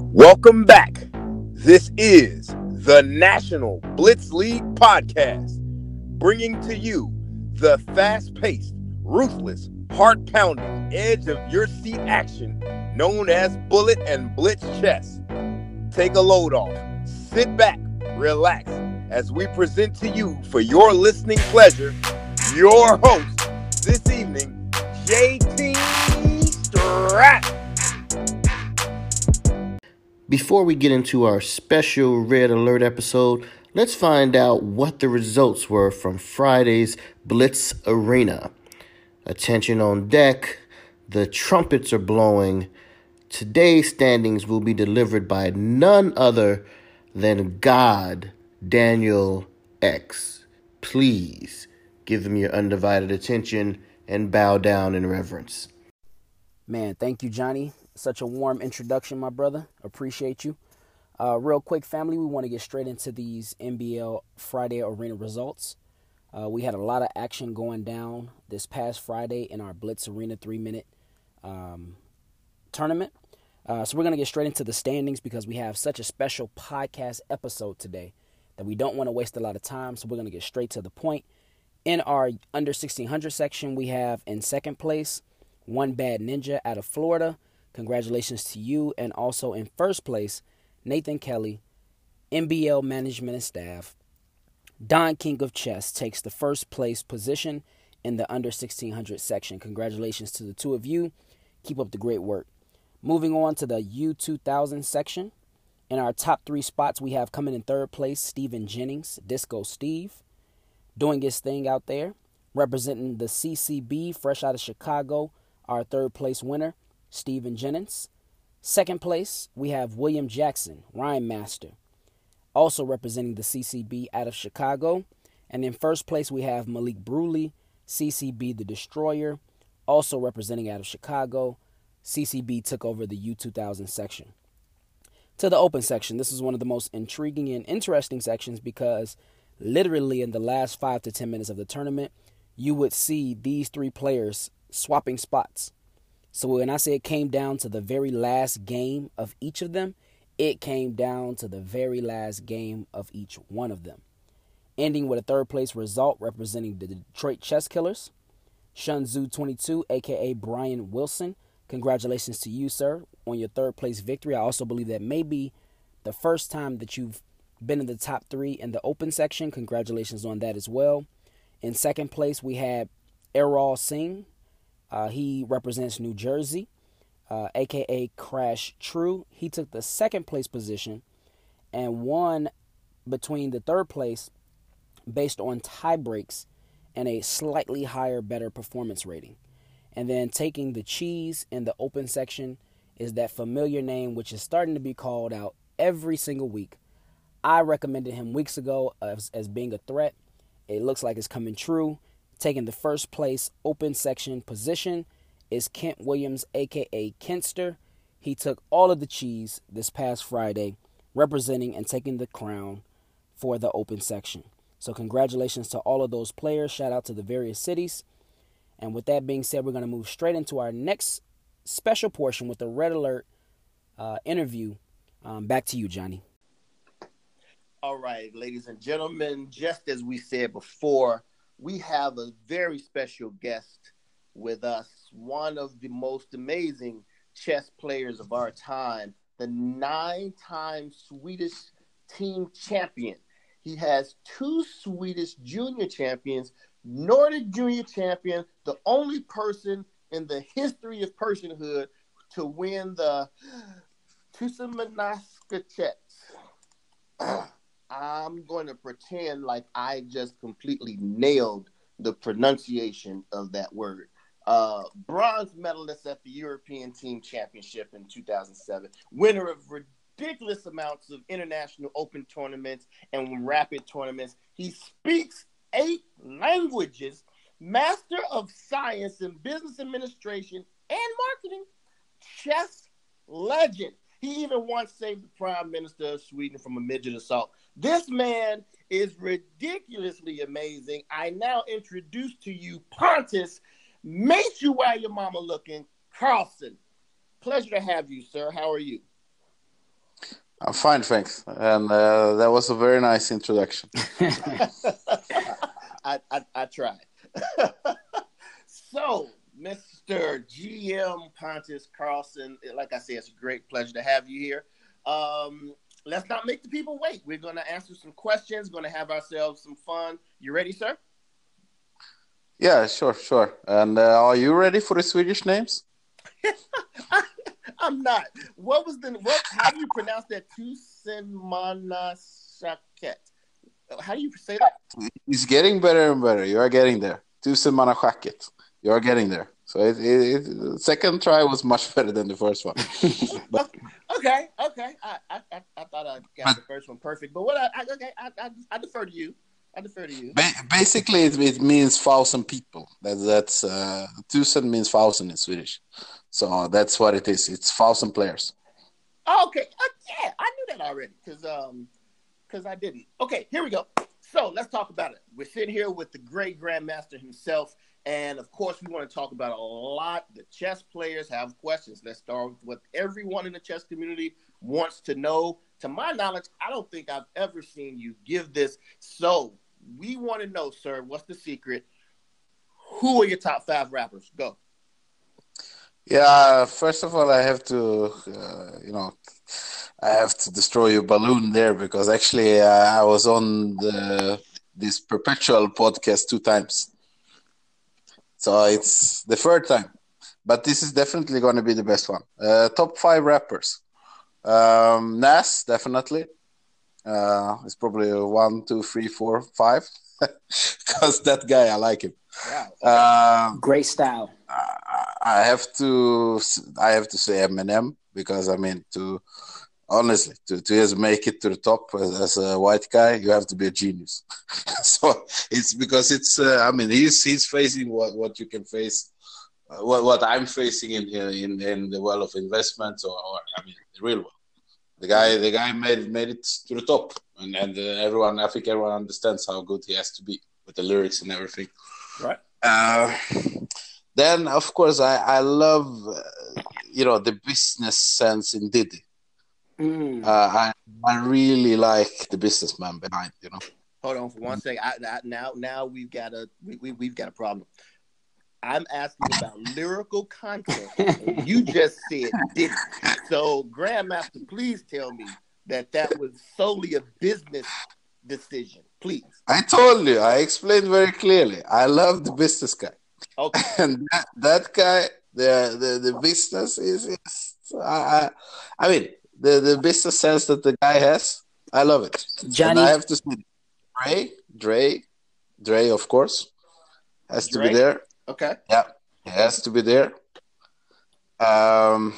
Welcome back. This is the National Blitz League podcast, bringing to you the fast paced, ruthless, heart pounding, edge of your seat action known as Bullet and Blitz Chess. Take a load off, sit back, relax as we present to you for your listening pleasure your host this evening, JT Strap. Before we get into our special Red Alert episode, let's find out what the results were from Friday's Blitz Arena. Attention on deck, the trumpets are blowing. Today's standings will be delivered by none other than God Daniel X. Please give him your undivided attention and bow down in reverence. Man, thank you, Johnny. Such a warm introduction, my brother. Appreciate you. Uh, real quick, family, we want to get straight into these NBL Friday Arena results. Uh, we had a lot of action going down this past Friday in our Blitz Arena three minute um, tournament. Uh, so we're going to get straight into the standings because we have such a special podcast episode today that we don't want to waste a lot of time. So we're going to get straight to the point. In our under 1600 section, we have in second place One Bad Ninja out of Florida. Congratulations to you. And also in first place, Nathan Kelly, NBL management and staff. Don King of Chess takes the first place position in the under 1600 section. Congratulations to the two of you. Keep up the great work. Moving on to the U2000 section. In our top three spots, we have coming in third place Stephen Jennings, Disco Steve, doing his thing out there. Representing the CCB, fresh out of Chicago, our third place winner, Stephen Jennings. Second place, we have William Jackson, Rhyme Master, also representing the CCB out of Chicago. And in first place, we have Malik Bruley, CCB The Destroyer, also representing out of Chicago. CCB took over the U2000 section. To the open section, this is one of the most intriguing and interesting sections because literally in the last five to 10 minutes of the tournament, you would see these three players swapping spots. So when I say it came down to the very last game of each of them, it came down to the very last game of each one of them. Ending with a third place result representing the Detroit Chess Killers. Shunzu 22, aka Brian Wilson. Congratulations to you, sir, on your third place victory. I also believe that may be the first time that you've been in the top three in the open section. Congratulations on that as well. In second place, we had Errol Singh, uh, he represents New Jersey, uh, aka Crash True. He took the second place position and won between the third place based on tie breaks and a slightly higher, better performance rating. And then taking the cheese in the open section is that familiar name, which is starting to be called out every single week. I recommended him weeks ago as, as being a threat. It looks like it's coming true. Taking the first place open section position is Kent Williams, aka Kentster. He took all of the cheese this past Friday, representing and taking the crown for the open section. So, congratulations to all of those players. Shout out to the various cities. And with that being said, we're going to move straight into our next special portion with the Red Alert uh, interview. Um, back to you, Johnny. All right, ladies and gentlemen, just as we said before, we have a very special guest with us, one of the most amazing chess players of our time, the nine time Swedish team champion. He has two Swedish junior champions, Nordic junior champion, the only person in the history of personhood to win the Tusamanaska chess. I'm going to pretend like I just completely nailed the pronunciation of that word. Uh, bronze medalist at the European Team Championship in 2007, winner of ridiculous amounts of international open tournaments and rapid tournaments. He speaks eight languages, master of science in business administration and marketing, chess legend. He even once saved the prime minister of Sweden from a midget assault. This man is ridiculously amazing. I now introduce to you Pontus, make you while your mama looking, Carlsson. Pleasure to have you, sir. How are you? I'm fine, thanks. And uh, that was a very nice introduction. I, I, I tried. so, Mr. GM Pontus Carlsson, like I said, it's a great pleasure to have you here. Um, let's not make the people wait. We're going to answer some questions, going to have ourselves some fun. You ready, sir? Yeah, sure, sure. And uh, are you ready for the Swedish names? I, am not. What was the what? How do you pronounce that? Tusenmanasaket. How do you say that? It's getting better and better. You are getting there. Tusenmanashaket. You are getting there. So it, it, it, second try was much better than the first one. but, okay, okay. I, I, I, thought I got but, the first one perfect, but what? I, I okay, I, I, I defer to you. I defer to you. Basically, it, it means thousand people. That, that's uh, tusen means thousand in Swedish, so that's what it is. It's thousand players. okay, uh, yeah, I knew that already because um because I didn't. Okay, here we go. So let's talk about it. We're sitting here with the great grandmaster himself, and of course, we want to talk about a lot. The chess players have questions. Let's start with what everyone in the chess community wants to know. To my knowledge, I don't think I've ever seen you give this. So we want to know, sir, what's the secret? Who are your top five rappers? Go. Yeah, first of all, I have to, uh, you know, I have to destroy your balloon there because actually uh, I was on the this perpetual podcast two times, so it's the third time. But this is definitely going to be the best one. Uh, top five rappers: um, Nas, definitely. Uh, it's probably one, two, three, four, five. Because that guy, I like him. Yeah. Uh, Great style. I have to, I have to say Eminem because I mean to honestly to, to just make it to the top as, as a white guy you have to be a genius. So it's because it's uh, i mean he's he's facing what what you can face uh, what what i'm facing in in in the world of investments or, or i mean the real world. The guy the guy made made it to the top. And and uh, everyone i think everyone understands how good he has to be with the lyrics and everything. Right. Uh, then of course i i love uh, you know the business sense in diddy mm. uh, i i really like the businessman behind you know hold on for one second I, I, now now we've got a we, we, we've got a problem I'm asking about lyrical content. And you just said did So, Grandmaster, please tell me that that was solely a business decision. Please. I told you. I explained very clearly. I love the business guy. Okay. And that, that guy, the, the the business is, is I, I mean the the business sense that the guy has. I love it. Johnny, and I have to say, Dre, Dre, Dre, of course, has Dre? to be there. Okay. Yeah, it has to be there. Um,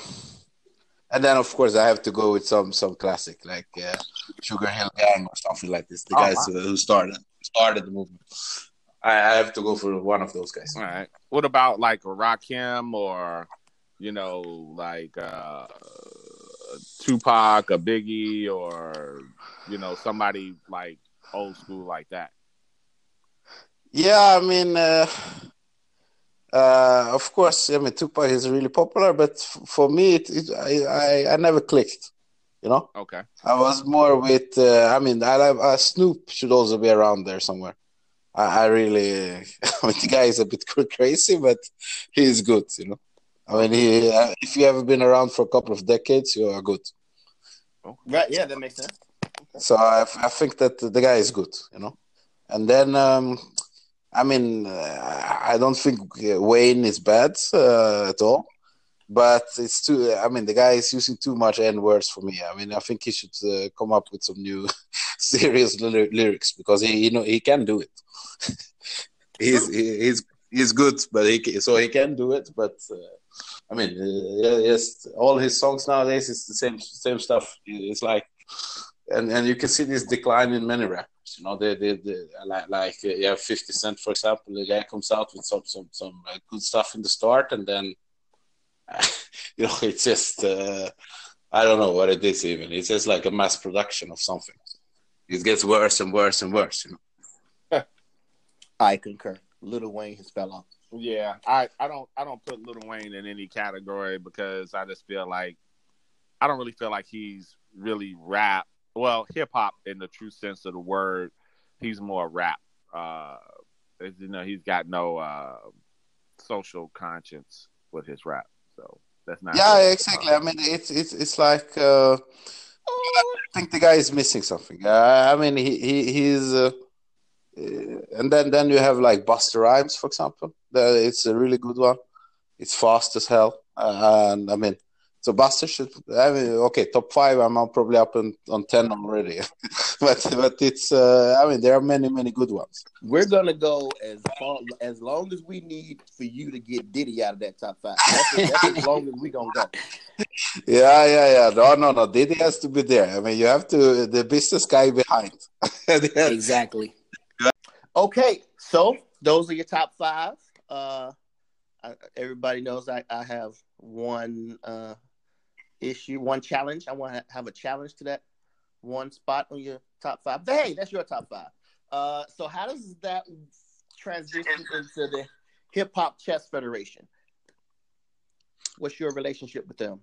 and then of course I have to go with some some classic like uh, Sugar Hill Gang or something like this. The oh, guys wow. who started started the movement. I, I, have to go for one of those guys. All right. What about like a Rakim or you know like uh, Tupac, a Biggie, or you know somebody like old school like that? Yeah, I mean. Uh, uh, of course, I mean Tupac is really popular, but f- for me, it, it I, I, I never clicked. You know. Okay. I was more with. Uh, I mean, I, uh, Snoop should also be around there somewhere. I, I really. I mean, the guy is a bit crazy, but he's good. You know. I mean, he. Uh, if you have been around for a couple of decades, you are good. Right. Yeah, that makes sense. Okay. So I, I think that the guy is good. You know. And then um, I mean, uh, I don't think Wayne is bad uh, at all, but it's too. I mean, the guy is using too much N words for me. I mean, I think he should uh, come up with some new serious ly- lyrics because he, you know, he can do it. he's he's he's good, but he so he can do it. But uh, I mean, uh, yes, all his songs nowadays is the same same stuff. It's like, and and you can see this decline in many rappers. you know, they, they, they like, like uh, yeah, Fifty Cent, for example, the guy comes out with some some some uh, good stuff in the start, and then you know, it's just uh, I don't know what it is. Even it's just like a mass production of something. It gets worse and worse and worse. You know. I concur. Little Wayne has fell off. Yeah, I, I don't I don't put Little Wayne in any category because I just feel like I don't really feel like he's really rap. Well, hip hop in the true sense of the word. He's more rap. Uh, you know, he's got no uh, social conscience with his rap. So that's not. Yeah, really, exactly. Uh, I mean, it's it's it's like. Uh, I think the guy is missing something. Uh, I mean, he he he's. Uh, and then then you have like Busta Rhymes, for example. It's a really good one. It's fast as hell, uh, and I mean, so Busta should. I mean, okay, top five. I'm probably up on, on ten already, but but it's. Uh, I mean, there are many many good ones. We're gonna go as far as long as we need for you to get Diddy out of that top five. That's, that's as long as we gonna go. Yeah, yeah, yeah. No, no, no. Diddy has to be there. I mean, you have to the business guy behind. exactly. Okay, so those are your top five. Uh, I, everybody knows I, I have one uh, issue, one challenge. I want to have a challenge to that one spot on your top five. But hey, that's your top five. Uh, so how does that transition into the Hip Hop Chess Federation? What's your relationship with them?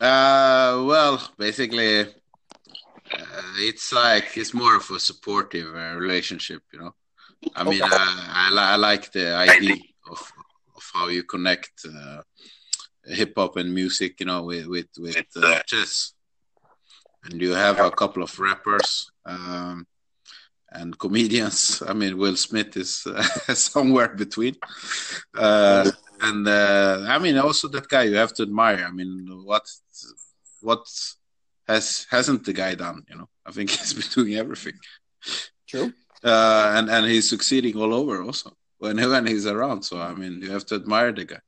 Uh, well, basically, uh, it's like it's more of a supportive uh, relationship, you know. I mean, okay. I, I, I, like the idea of of how you connect uh, hip hop and music, you know, with with with uh, chess. And you have a couple of rappers um, and comedians. I mean, Will Smith is uh, somewhere between. Uh, and uh, I mean, also that guy you have to admire. I mean, what what has hasn't the guy done? You know, I think he's been doing everything. True. Uh, and and he's succeeding all over also when when he's around. So I mean, you have to admire the guy.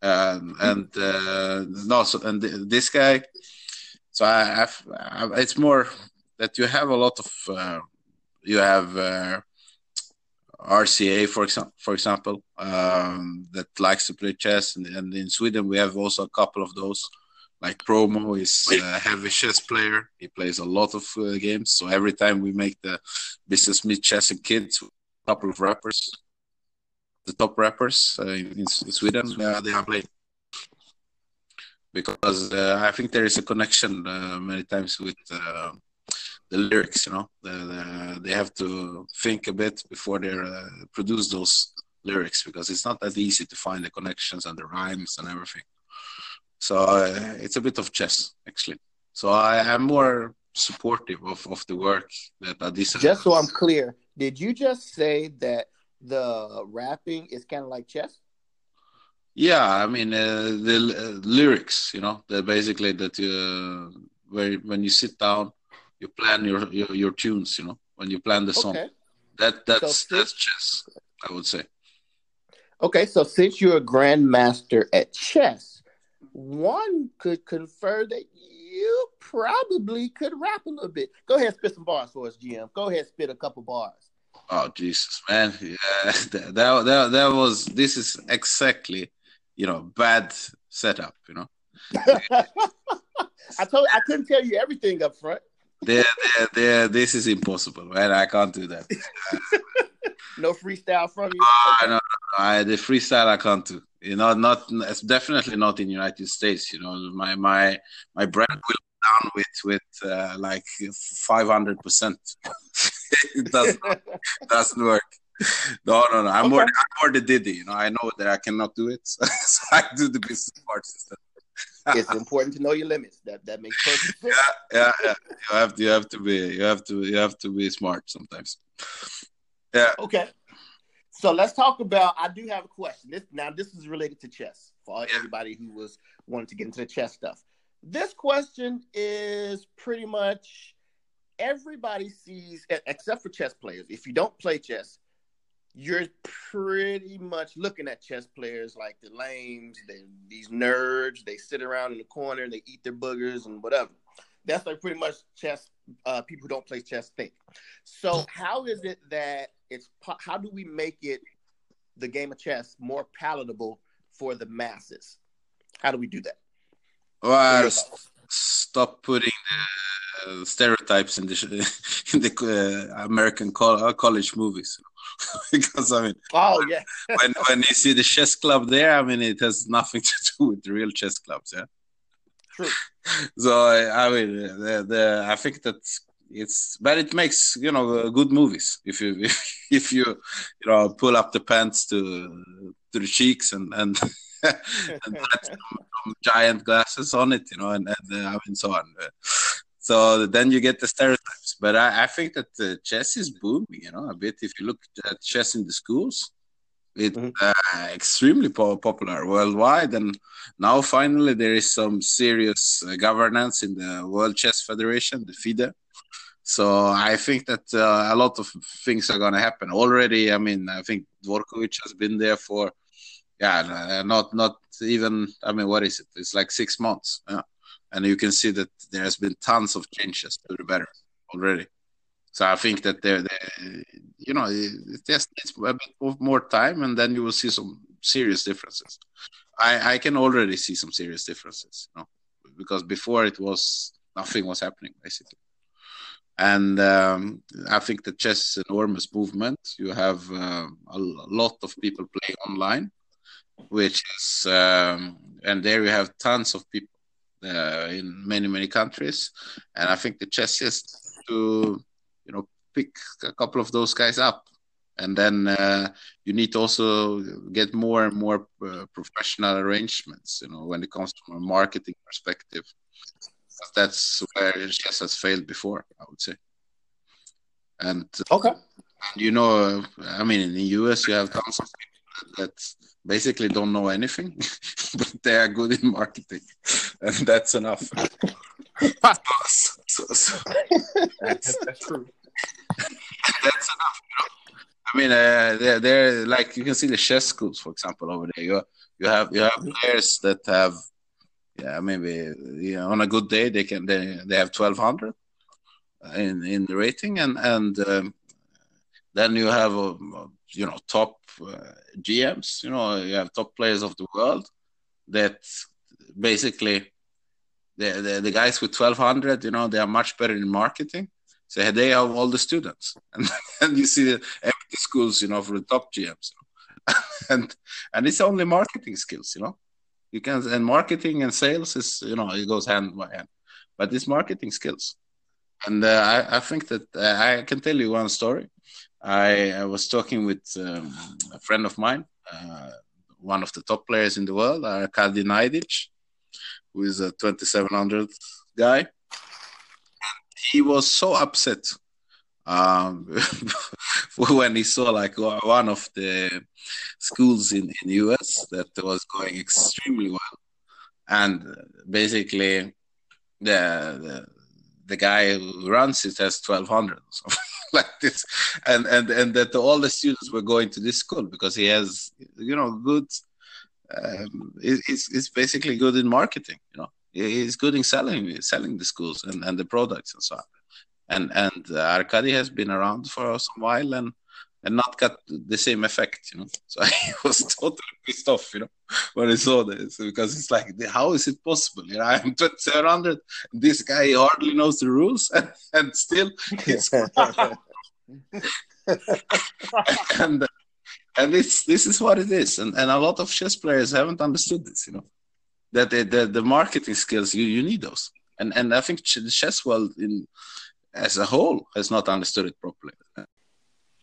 Um, and uh, no, so and this guy. So I have. It's more that you have a lot of. Uh, you have uh, RZA, for example, for example, um, that likes to play chess, and, and, in Sweden we have also a couple of those. Like Promoe is a heavy chess player; he plays a lot of uh, games. So every time we make the business meet chess and kids, a couple of rappers the top rappers uh, in, in, Sweden. Uh, they are playing. because uh, I think there is a connection many times with the lyrics. You know, the, the, they have to think a bit before they produce those lyrics because it's not that easy to find the connections and the rhymes and everything. So uh, it's a bit of chess, actually. So I am more supportive of, of the work that Adisa. Just so I'm clear, did you just say that the rapping is kind of like chess? Yeah, I mean uh, the uh, lyrics, you know, they're basically that you, uh, where when you sit down, you plan your your, your tunes, you know, when you plan the song. Okay. That that's so that's chess, I would say. Okay, so since you're a grandmaster at chess, one could confer that you probably could rap a little bit. Go ahead, spit some bars for us, GM. Go ahead, spit a couple bars. Oh Jesus, man! Yeah, that, that that was. This is exactly, you know, bad setup. You know. I told I couldn't tell you everything up front. There, there, there. This is impossible, man. I can't do that. no freestyle from you. Uh, no, no, I, the freestyle I can't do. You know, not. It's definitely not in United States. You know, my my my brand will down with with uh, like 500 percent. It doesn't, doesn't work. No no no. I'm okay. more i'm more the diddy you know. I know that i cannot do it so, i do the business instead it's important to know your limits. That that makes perfect sense. yeah yeah yeah. You have to you have to be you have to you have to be smart sometimes. Yeah. Okay so let's talk about i do have a question this now this is related to chess for everybody who was wanting to get into the chess stuff this question is pretty much everybody sees, except for chess players. If you don't play chess, you're pretty much looking at chess players like the lames, they, these nerds. They sit around in the corner, and they eat their boogers and whatever. That's like pretty much chess. Uh, people who don't play chess think. So, how is it that it's? How do we make it the game of chess more palatable for the masses? How do we do that? Well, stop putting the stereotypes in the in the uh, American uh, college movies. because I mean, oh yeah, when when you see the chess club there, I mean, it has nothing to do with the real chess clubs, yeah. true. So I mean, the, the I think that it's, but it makes you know good movies if you if, if you you know pull up the pants to to the cheeks and and, and put some, some giant glasses on it, you know, and, and uh, mean so on. So then you get the stereotypes. But I, I think that uh, chess is booming, you know, a bit. If you look at chess in the schools, it's Mhm. uh, extremely po- popular worldwide. And now finally there is some serious uh, governance in the World Chess Federation, the FIDE. So I think that uh, a lot of things are going to happen already. I mean, I think Dvorkovich has been there for, yeah, uh, not not even. I mean, what is it? It's like six months, yeah. and you can see that there has been tons of changes to the better already. So I think that there, you know, it just needs a bit more time, and then you will see some serious differences. I I can already see some serious differences, you know, because before it was nothing was happening basically. And um, I think the chess is enormous movement. You have uh, a lot of people play online, which is, um, and there you have tons of people uh, in many many countries. And I think the chess is to, you know, pick a couple of those guys up, and then uh, you need to also get more and more uh, professional arrangements. You know, when it comes from a marketing perspective that's where chess has failed before, I would say. And Okay. you know, I mean, in the US, you have tons of people that basically don't know anything, but they are good in marketing, and that's enough. so, so that's, That's true. that's enough. You know? I mean, uh, they're, they're like you can see the chess schools, for example, over there. You you have you have players that have, yeah, maybe know, on a good day they can they they have twelve hundred in in the rating, and and um, then you have uh, you know top uh, GMs, you know you have top players of the world that basically the the, the guys with twelve hundred, you know, they are much better in marketing. So they have all the students, and and you see the empty schools, you know, for the top GMs, and and it's only marketing skills, you know. You can and marketing and sales is you know it goes hand by hand, but it's marketing skills, and uh, I I think that uh, I can tell you one story. I, I was talking with um, a friend of mine, uh, one of the top players in the world, Arkady Naiditsch, who is a 2700 guy. He was so upset um, when he saw like one of the schools in in US that was going extremely well, and basically the the, the guy who runs it has twelve hundred or something like this, and and and that all the students were going to this school because he has you know good. Um, he's, he's basically good in marketing, you know he's good in selling selling the schools and, and the products and so on. And and uh, Arkady has been around for some while and and not got the same effect, you know. So I was totally pissed off, you know, when I saw this because it's like, how is it possible? You know, I'm 2700, this guy hardly knows the rules, and, and still he's and and this this is what it is, and and a lot of chess players haven't understood this, you know that the, the, the marketing skills you, you need those and and i think the chess world in as a whole has not understood it properly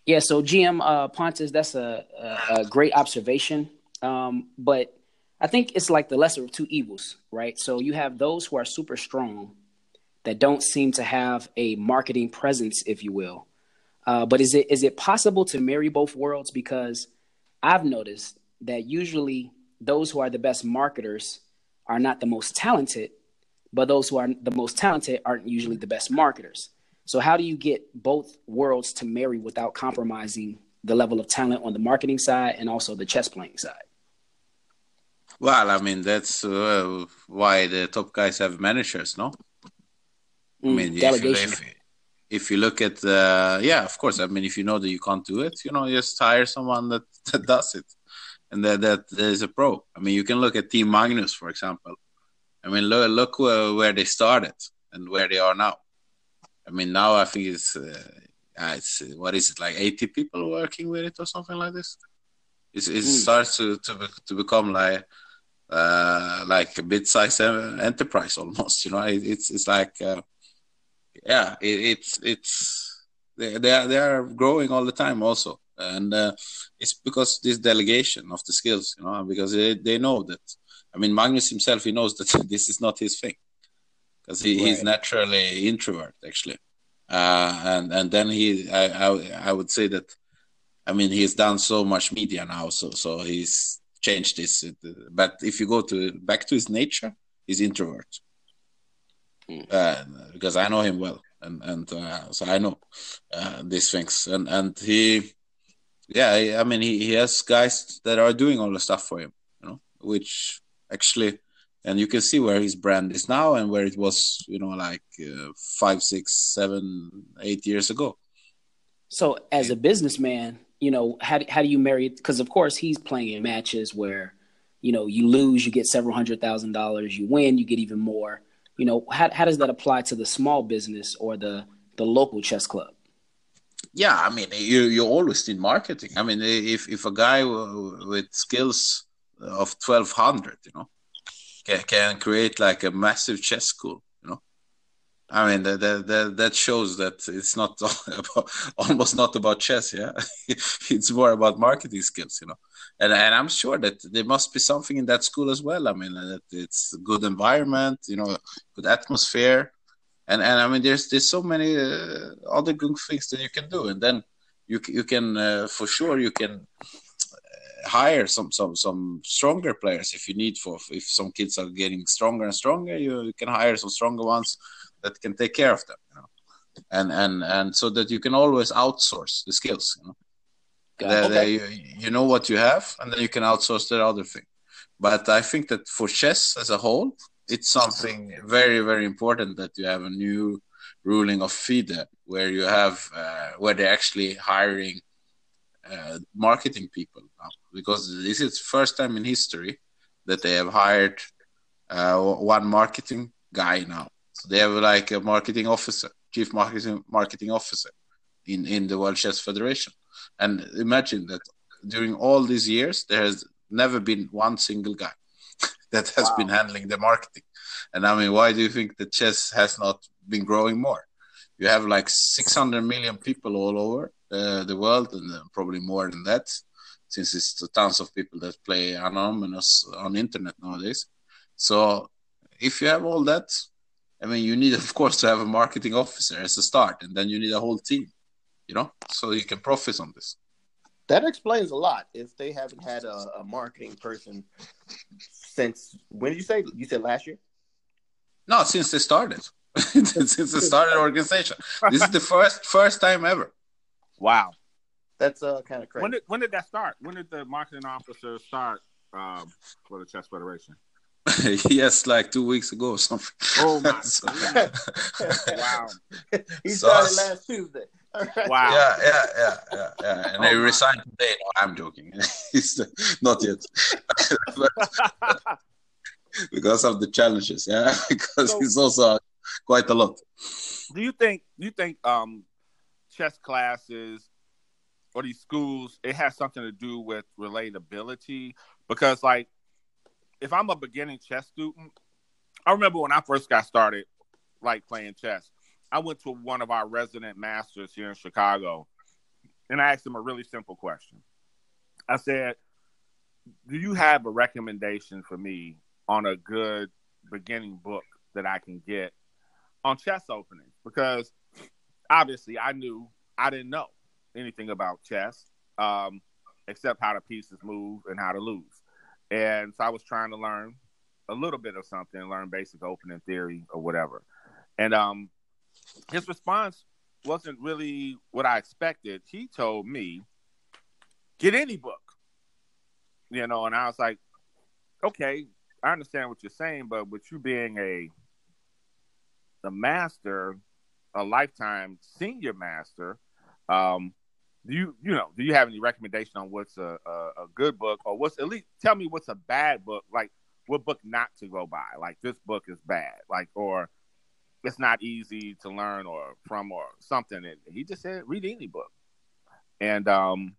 Yeah, so GM uh, Pontus, that's a, a, a great observation. Um, but I think it's like the lesser of two evils, right? So you have those who are super strong that don't seem to have a marketing presence, if you will. Uh, but is it is it possible to marry both worlds? Because I've noticed that usually those who are the best marketers are not the most talented, but those who are the most talented aren't usually the best marketers. So how do you get both worlds to marry without compromising the level of talent on the marketing side and also the chess playing side? well i mean that's uh, why the top guys have managers no? I Mm, mean if you, delegation. if, if you look at uh, yeah of course i mean if you know that you can't do it you know just hire someone that, that does it. And that that is a pro. I mean you can look at team magnus for example. I mean look, look where, where they started and where they are now i mean now i think it's uh, uh, it's what is it like 80 people working with it or something like this it's, it Mm. starts to, to be- to become like uh, like a mid-sized enterprise almost. You know, it, it's it's like uh, yeah, it, it's it's they they are, they are growing all the time also, and uh, it's because this delegation of the skills, you know, because they, they know that. I mean, Magnus himself, he knows that this is not his thing because he, right. he's naturally introvert actually, uh, and and then he, I, I I would say that, I mean, he's done so much media now, so so he's changed this. But if you go to back to his nature, he's introvert mm. uh, because I know him well, and and uh, so I know uh, these things, and and he, yeah, I mean he, he has guys that are doing all the stuff for him, you know, which actually, and you can see where his brand is now and where it was, you know, like uh, five, six, seven, eight years ago. So, as a businessman, you know, how how do you marry? Because of course he's playing in matches where, you know, you lose, you get several hundred thousand dollars. You win, you get even more you know how, how does that apply to the small business or the the local chess club yeah i mean you you always need marketing i mean if if a guy with skills of 1200 you know can, can create like a massive chess school you know? I mean that that that shows that it's not about, almost not about chess yeah? It's more about marketing skills you know? And and I'm sure that there must be something in that school as well. I mean, that it's a good environment, you know, good atmosphere, and and I mean, there's there's so many uh, other good things that you can do, and then you you can uh, for sure you can uh, hire some some some stronger players if you need for if some kids are getting stronger and stronger, you, you can hire some stronger ones that can take care of them, you know, and and and so that you can always outsource the skills, you know okay. you, you know what you have, and then you can outsource the other thing. But I think that for chess as a whole, it's something very, very important that you have a new ruling of FIDE, where you have uh, where they're actually hiring uh, marketing people because this is first time in history that they have hired uh, one marketing guy now. So they have like a marketing officer, chief marketing marketing officer in in the World Chess Federation. And imagine that during all these years, there has never been one single guy that has wow. been handling the marketing. And I mean, why do you think the chess has not been growing more? You have like 600 million people all over uh, the world, and uh, probably more than that, since it's the tons of people that play anonymous on internet nowadays. So if you have all that, I mean, you need, of course, to have a marketing officer as a start, and then you need a whole team you know, so you can profit on this. That explains a lot. If they haven't had a, a marketing person since when did you say? You said last year? No, since they started. since they started organization. This is the first first time ever. Wow. That's uh kind of crazy. When did when did that start? When did the marketing officer start um, for the chess federation? yes, like two weeks ago or something. Oh my god! wow. He started so, last Tuesday. Wow. Yeah, yeah, yeah, yeah, yeah. And oh, they resigned today. No, I'm joking. He's not yet. because of the challenges, yeah. because so, it's also quite a lot. Do you think? Do you think um, chess classes or these schools it has something to do with relatability? Because like, if I'm a beginning chess student, I remember when I first got started, like playing chess. I went to one of our resident masters here in Chicago and I asked him a really simple question. I said, Do you have a recommendation for me on a good beginning book that I can get on chess openings? Because obviously I knew I didn't know anything about chess um, except how the pieces move and how to lose. And so I was trying to learn a little bit of something, learn basic opening theory or whatever. And um, his response wasn't really what I expected. He told me, get any book. You know, and I was like, okay, I understand what you're saying, but with you being a the master, a lifetime senior master, um, do you you know do you have any recommendation on what's a, a, a good book or what's at least tell me what's a bad book like what book not to go by like this book is bad like or it's not easy to learn or from or something. And he just said, read any book. And um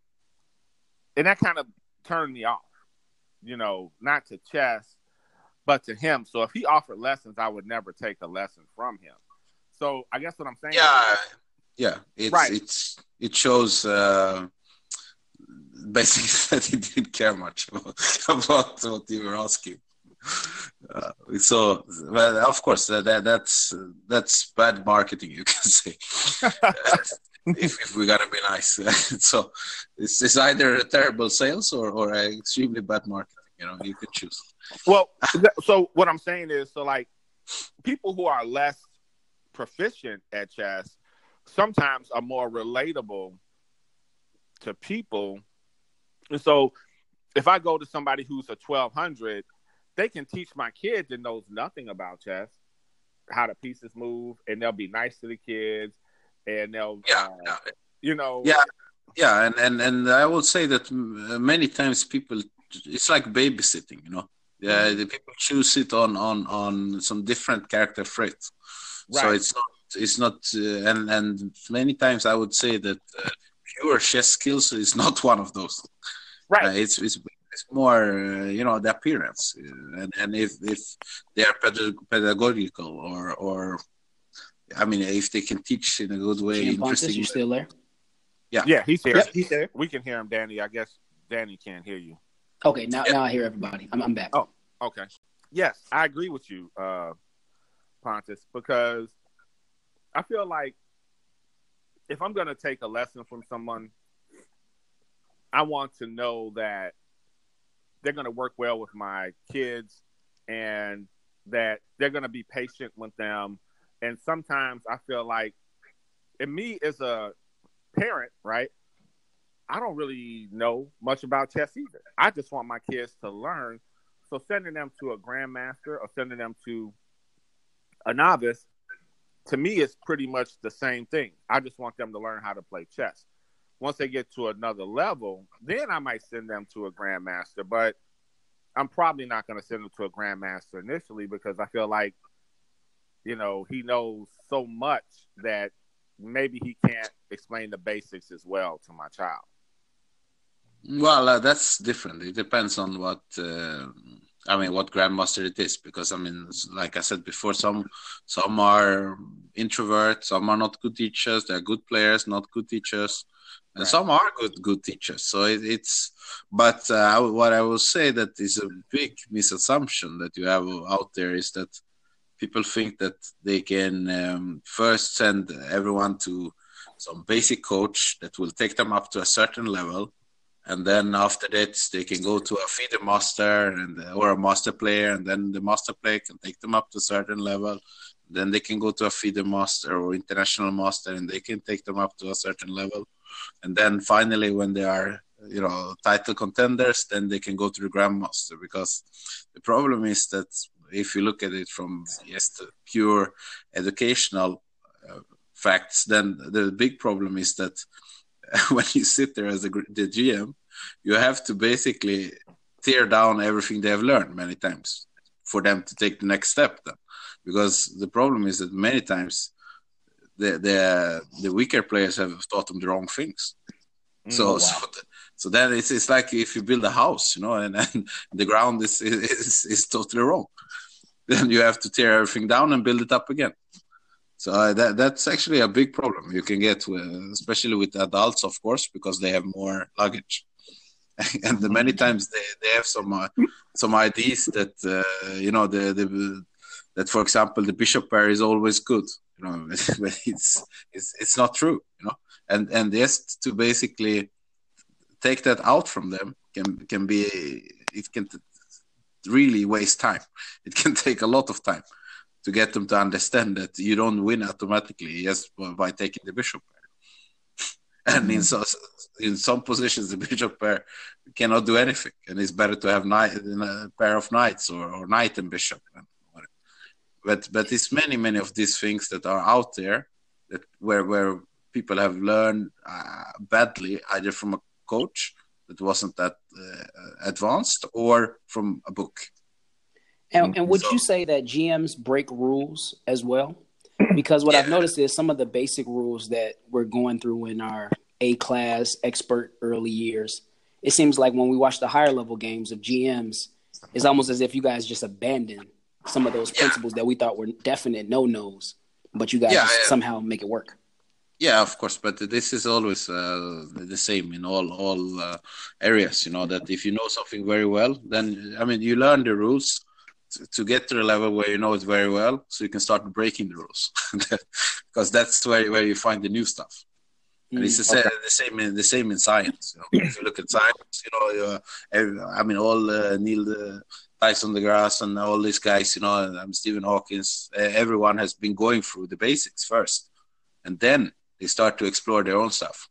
and that kind of turned me off, you know, not to chess, but to him. So if he offered lessons, I would never take a lesson from him. So I guess what I'm saying. Yeah, is, yeah. It's right. it's it shows uh, basically that he didn't care much about, about what you were asking. Uh, so, well, of course, uh, that that's that's bad marketing, you can say. if, if we gotta be nice, so it's, it's either terrible sales or or extremely bad marketing. You know, you could choose. Well, so what I'm saying is, so like people who are less proficient at chess sometimes are more relatable to people. And so if I go to somebody who's a 1200, they can teach my kid that knows nothing about chess how the pieces move, and they'll be nice to the kids, and they'll, yeah, uh, you know, yeah, yeah, and and and I will say that many times people, it's like babysitting, you know. Yeah, the people choose it on on on some different character traits. Right. So it's not it's not uh, and and many times I would say that uh, pure chess skills is not one of those. Right. Uh, it's, it's it's more uh, you know the appearance uh, and and if if they are pedagogical or or I mean if they can teach in a good way. GM Pontus, you still there? Yeah, yeah, he's here. Yep, he's there. We can hear him, Danny. I guess Danny can't hear you. Okay, now now I hear everybody. I'm I'm back. Oh, okay. Yes, I agree with you, uh, Pontus, because I feel like if I'm going to take a lesson from someone, I want to know that they're going to work well with my kids and that they're going to be patient with them. And sometimes I feel like, and me as a parent, right? I don't really know much about chess either. I just want my kids to learn. So sending them to a grandmaster or sending them to a novice, to me, it's pretty much the same thing. I just want them to learn how to play chess. Once they get to another level, then I might send them to a grandmaster. But I'm probably not going to send them to a grandmaster initially because I feel like, you know, he knows so much that maybe he can't explain the basics as well to my child. Well, uh, that's different. It depends on what uh, I mean, what grandmaster it is, because I mean, like I said before, some some are introverts, some are not good teachers. They're good players, not good teachers, and right. some are good good teachers. So it, it's, but uh, what I will say that is a big misassumption that you have out there is that people think that they can um, first send everyone to some basic coach that will take them up to a certain level and then after that they can go to a FIDE master and or a master player and then the master player can take them up to a certain level. Then they can go to a FIDE master or international master and they can take them up to a certain level. And then finally when they are you know title contenders then they can go to the grandmaster because the problem is that if you look at it from just pure educational uh, facts then the big problem is that when you sit there as a, the GM, you have to basically tear down everything they have learned many times for them to take the next step. Then, because the problem is that many times the the the weaker players have taught them the wrong things. Mm, so, oh, wow. so so then it's it's like if you build a house, you know, and, and the ground is, is is totally wrong. Then you have to tear everything down and build it up again. So uh, that that's actually a big problem you can get, with, especially with adults, of course, because they have more luggage, and the many times they, they have some uh, some ideas that uh, you know the, the that for example the bishop pair is always good, you know, but it's it's it's not true, you know, and and just to basically take that out from them can can be it can really waste time. It can take a lot of time to get them to understand that you don't win automatically just by taking the bishop pair. and in so, in some positions, the bishop pair cannot do anything, and it's better to have knight a pair of knights or, or knight and bishop. But but it's many many of these things that are out there that where where people have learned uh, badly either from a coach that wasn't that uh, advanced or from a book and, and would so, you say that GMs break rules as well? Because what yeah. I've noticed is some of the basic rules that we're going through in our A class expert early years. It seems like when we watch the higher level games of GMs, it's almost as if you guys just abandon some of those Yeah. principles that we thought were definite no nos, but you guys Yeah, just yeah. somehow make it work. Yeah, of course, but this is always uh, the same in all all uh, areas. You know that if you know something very well, then I mean you learn the rules to, get to the level where you know it very well, so you can start breaking the rules, because that's where where you find the new stuff. And it's the, sa- the same in the same in science. You know? if you look at science, you know, I mean, all uh, Neil uh, Tyson deGrasse and all these guys, you know, and um, Stephen Hawkins, uh, everyone has been going through the basics first, and then they start to explore their own stuff.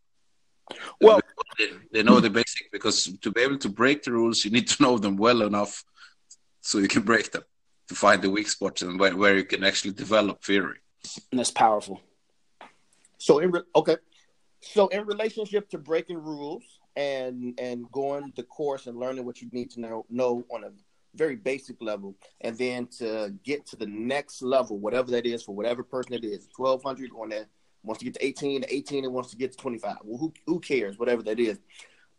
Well- they, they know the basic because to be able to break the rules, you need to know them well enough so you can break them to find the weak spots and where, where you can actually develop theory. And that's powerful. So in re- okay, so in relationship to breaking rules and and going the course and learning what you need to know know on a very basic level, and then to get to the next level, whatever that is for whatever person it is, twelve hundred going there wants to get to eighteen, to eighteen and wants to get to twenty five. Well, who who cares? Whatever that is,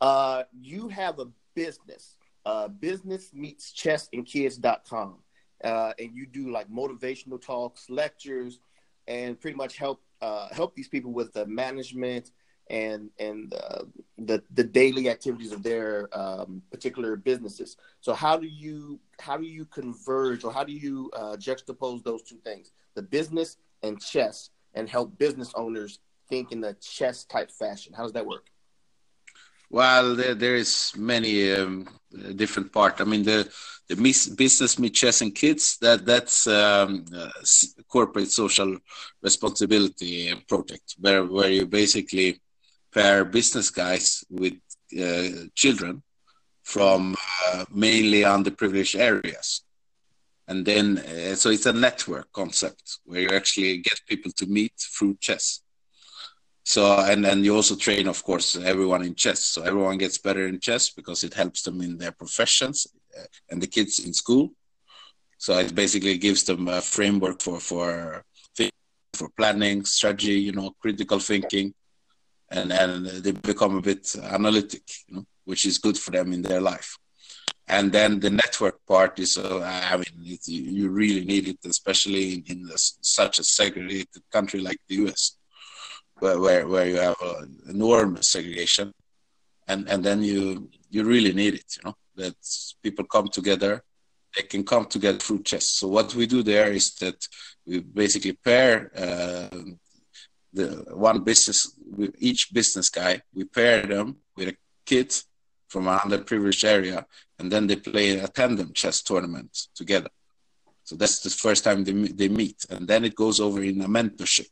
uh, you have a business, uh, business meets chess and kids.com. Uh, and you do like motivational talks, lectures, and pretty much help uh, help these people with the management and and uh, the the daily activities of their um, particular businesses. So how do you how do you converge or how do you uh, juxtapose those two things, the business and chess, and help business owners think in the chess type fashion? How does that work? Well, there, there is many um, different part. I mean, the the mis- business meet chess and kids that that's um, uh, corporate social responsibility project where where you basically pair business guys with uh, children from uh, mainly underprivileged areas, and then uh, so it's a network concept where you actually get people to meet through chess. So and then you also train, of course, everyone in chess. So everyone gets better in chess because it helps them in their professions uh, and the kids in school. So it basically gives them a framework for for for planning, strategy, you know, critical thinking, and and they become a bit analytic, you know, which is good for them in their life. And then the network part is, uh, I mean, it, you really need it, especially in, in such a segregated country like the US where where, where you have uh, enormous segregation, and and then you you really need it. You know that people come together. They can come together through chess. So what we do there is that we basically pair uh, the one business each business guy. We pair them with a kid from an underprivileged area, and then they play a tandem chess tournament together. So that's the first time they they meet, and then it goes over in a mentorship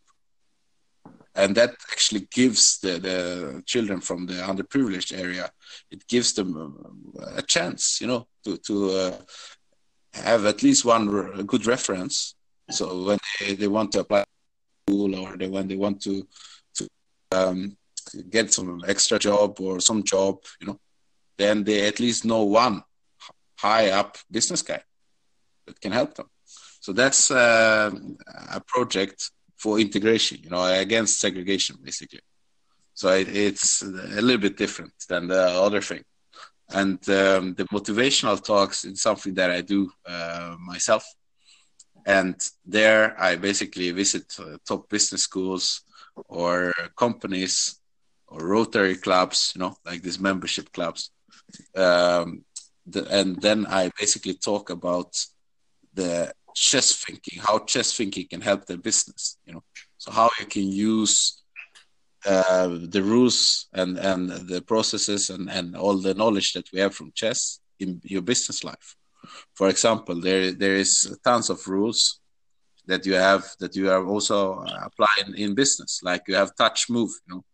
and that actually gives the, the children from the underprivileged area it gives them uh, a chance you know to to uh, have at least one good reference. So when they, they want to apply to school or they, when they want to to um, get some extra job or some job you know then they at least know one high up business guy that can help them. So that's uh, a project for integration, you know, against segregation, basically. So it, it's a little bit different than the other thing. And um, the motivational talks is something that I do uh, myself. And there I basically visit uh, top business schools or companies or Rotary clubs, you know, like these membership clubs. Um, the, and then I basically talk about the chess thinking, how chess thinking can help their business. You know, so how you can use uh, the rules and and the processes and and all the knowledge that we have from chess in your business life. For example, there there is tons of rules that you have that you are also applying in business. Like you have touch move, you know,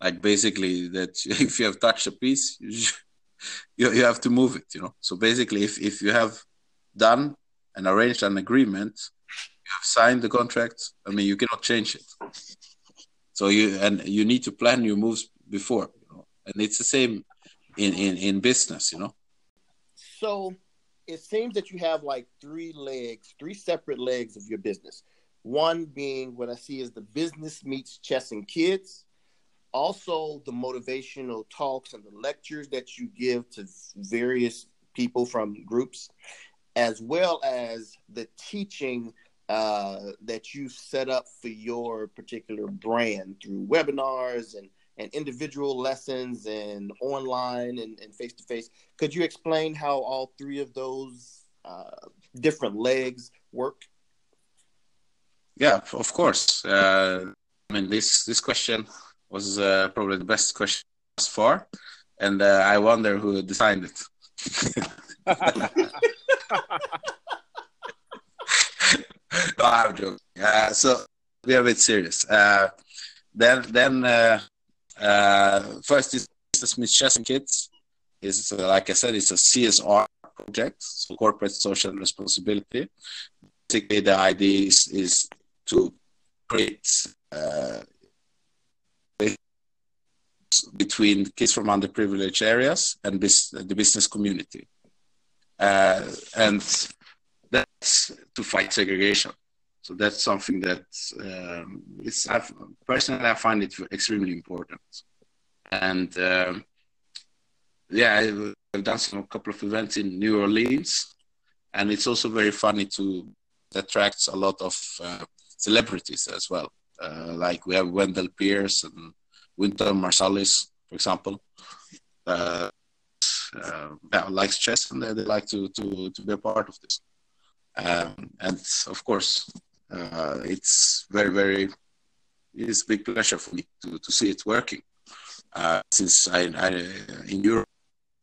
like basically that if you have touched a piece, you, you you have to move it. You know, so basically if if you have done and arranged an agreement, you have signed the contract. I mean, you cannot change it. So you and you need to plan your moves before, you know? and it's the same in in in business, you know. So it seems that you have like three legs, three separate legs of your business. One being what I see is the business meets chess and kids. Also, the motivational talks and the lectures that you give to various people from groups, as well as the teaching uh, that you set up for your particular brand through webinars and, and individual lessons and online and face to face. Could you explain how all three of those uh, different legs work? Yeah, of course. Uh, I mean, this this question was uh, probably the best question thus far, and uh, I wonder who designed it. no, I'm joking. Uh, so we are a bit serious. Uh, then, then uh, uh, first is the Smith Chess and Kids. Is like I said, it's a CSR project, so corporate social responsibility. Basically, the idea is, is to create uh, between kids from underprivileged areas and the business community. Uh, and that's to fight segregation. So that's something that um, is, I've, personally I find it extremely important. And um, yeah, I've done some a couple of events in New Orleans, and it's also very funny to attracts a lot of uh, celebrities as well. Uh, like we have Wendell Pierce and Wynton Marsalis, for example. Uh, uh, yeah, likes chess and they, like to, to, to be a part of this. Um, and of course, uh, it's very, very, it's big pleasure for me to, to see it working. Uh, since I, I, in Europe,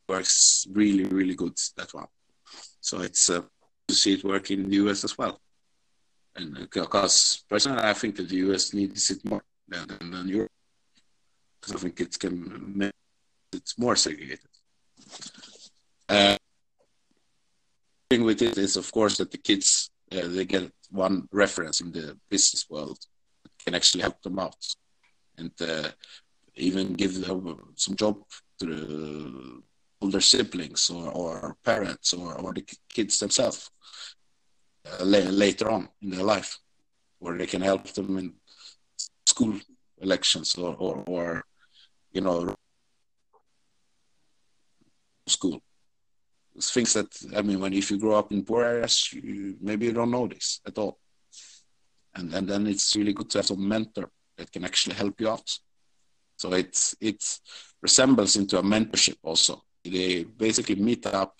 works really, really good, that one. So it's uh, to see it work in the US as well. And because personally, I think that the US needs it more than, than Europe. Because I think it can make it more segregated. Uh, thing with it is, of course, that the kids uh, they get one reference in the business world that can actually help them out, and uh, even give them some job to older siblings or, or parents or, or the kids themselves uh, later on in their life, where they can help them in school elections or, or, or you know school things that I mean, when if you grow up in poor areas, you, maybe you don't know this at all, and and then it's really good to have some mentor that can actually help you out. So it's it resembles into a mentorship also. They basically meet up,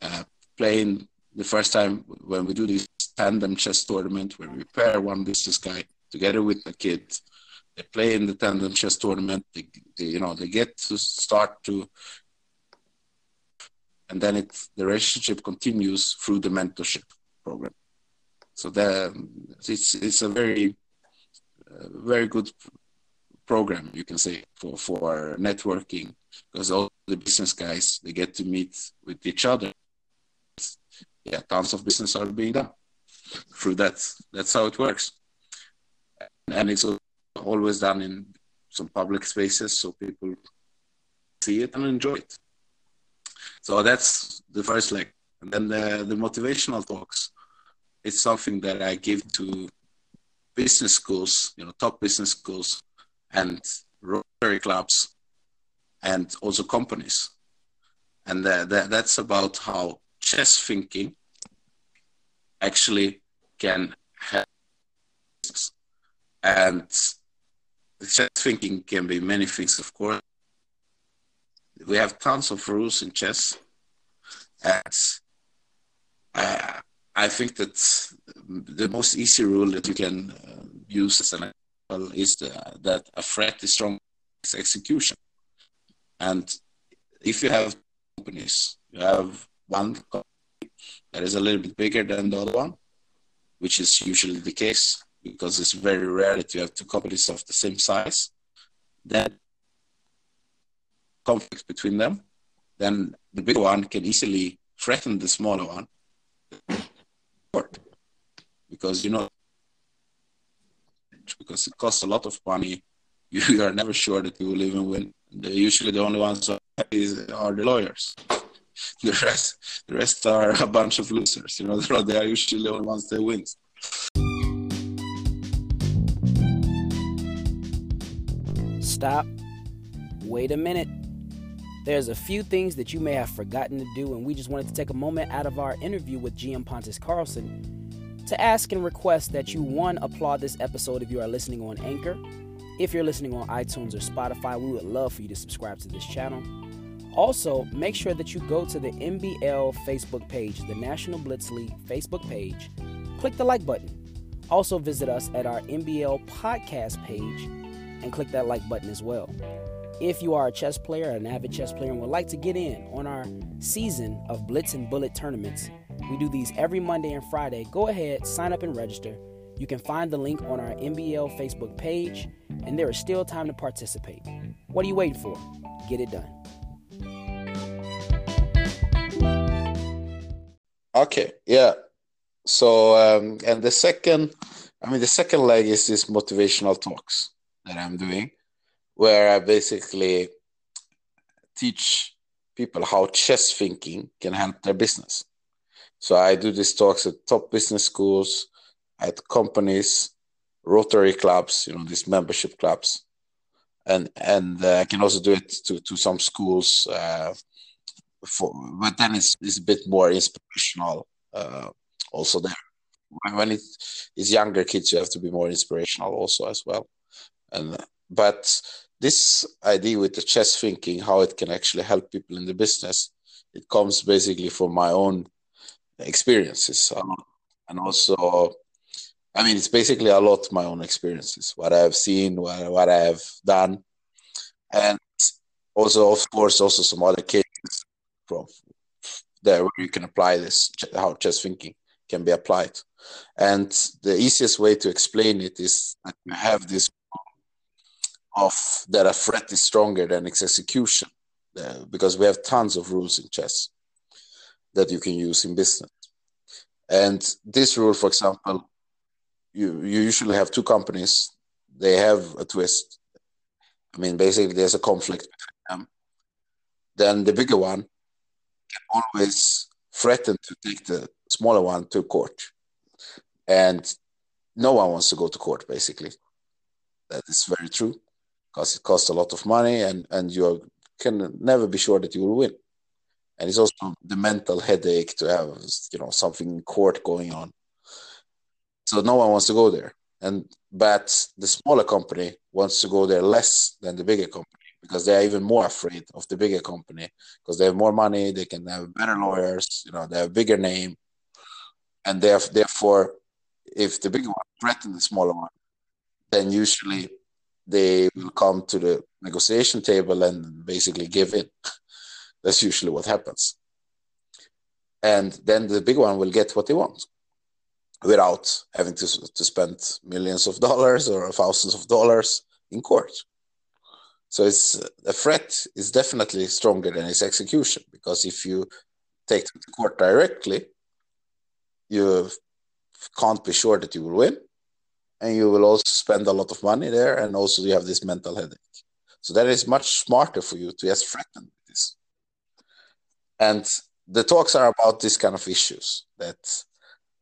uh, playing the first time when we do this tandem chess tournament where we pair one business guy together with the kid. They play in the tandem chess tournament. They, they you know they get to start to and then it the relationship continues through the mentorship program. So the, it's it's a very uh, very good program you can say for for networking because all the business guys they get to meet with each other. Yeah, tons of business are being done through that. That's how it works, and it's always done in some public spaces so people see it and enjoy it. So that's the first leg. And then the, the motivational talks It's something that I give to business schools, you know, top business schools and Rotary clubs and also companies. And the, the, that's about how chess thinking actually can help. And chess thinking can be many things, of course, we have tons of rules in chess, and I, I think that the most easy rule that you can uh, use as an example is the, that a threat is strong execution. And if you have companies, you have one company that is a little bit bigger than the other one, which is usually the case because it's very rare that you have two companies of the same size. Then conflict between them, then the big one can easily threaten the smaller one. Because you know, because it costs a lot of money, you are never sure that you will even win. They're usually the only ones are, the lawyers. The rest, the rest are a bunch of losers. You know, they are usually the only ones that win. Stop. Wait a minute. There's a few things that you may have forgotten to do, and we just wanted to take a moment out of our interview with GM Pontus Carlsson to ask and request that you one applaud this episode if you are listening on Anchor. If you're listening on iTunes or Spotify, we would love for you to subscribe to this channel. Also, make sure that you go to the NBL Facebook page, the National Blitz League Facebook page. Click the like button. Also, visit us at our NBL podcast page and click that like button as well. If you are a chess player, an avid chess player, and would like to get in on our season of Blitz and Bullet tournaments, we do these every Monday and Friday. Go ahead, sign up and register. You can find the link on our NBL Facebook page, and there is still time to participate. What are you waiting for? Get it done. Okay, yeah. So, um, and the second, I mean, the second leg is this motivational talks that I'm doing where I basically teach people how chess thinking can help their business. So I do these talks at top business schools, at companies, Rotary clubs, you know, these membership clubs, and and uh, I can also do it to to some schools. Uh, for, but then it's it's a bit more inspirational. Uh, also there, when it is younger kids, you have to be more inspirational also as well. And but this idea with the chess thinking, how it can actually help people in the business, it comes basically from my own experiences. Um, and also, I mean, it's basically a lot my own experiences, what I have seen, what, what I have done. And also, of course, also some other cases from there where you can apply this, how chess thinking can be applied. And the easiest way to explain it is that you have this of that a threat is stronger than its execution uh, because we have tons of rules in chess that you can use in business. And this rule for example you, you usually have two companies they have a twist. I mean basically there's a conflict between them. Then the bigger one can always threaten to take the smaller one to court. And no one wants to go to court basically. That is very true because it costs a lot of money and and you can never be sure that you will win. And it's also the mental headache to have you know something in court going on. So no one wants to go there. And but the smaller company wants to go there less than the bigger company because they are even more afraid of the bigger company because they have more money they can have better lawyers you know they have bigger name. And therefore if the bigger one threatens the smaller one then usually they will come to the negotiation table and basically give in. That's usually what happens. And then the big one will get what they want without having to, to spend millions of dollars or thousands of dollars in court. So it's the threat is definitely stronger than its execution because if you take to court directly, you can't be sure that you will win and you will also spend a lot of money there and also you have this mental headache. So that is much smarter for you to just threaten this. And the talks are about this kind of issues that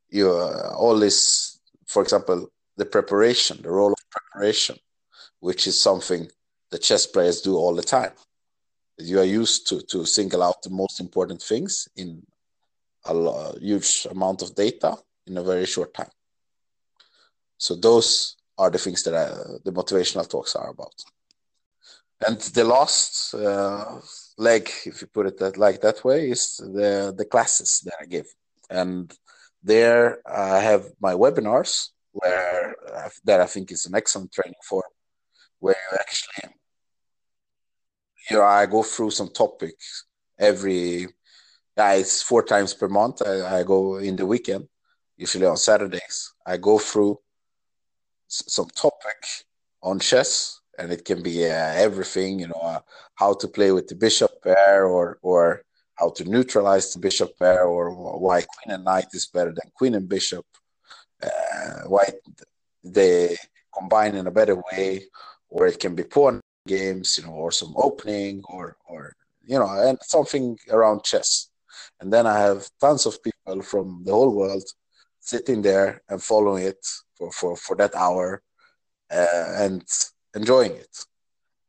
you uh, all this for example the preparation the role of preparation which is something the chess players do all the time. You are used to to single out the most important things in a huge amount of data in a very short time so those are the things that I, the motivational talks are about. And the last uh, leg, if you put it that like that way, is the the classes that I give. And there I have my webinars where that I think is an excellent training for, where you actually know, I go through some topics every yeah, it's four times per month. I, I go in the weekend, usually on Saturdays. I go through some topic on chess, and it can be uh, everything, you know, uh, how to play with the bishop pair, or or how to neutralize the bishop pair, or why queen and knight is better than queen and bishop, uh, why they combine in a better way, or it can be pawn games, you know, or some opening, or or you know, and something around chess. And then I have tons of people from the whole world sitting there and following it for, for, for that hour uh, and enjoying it.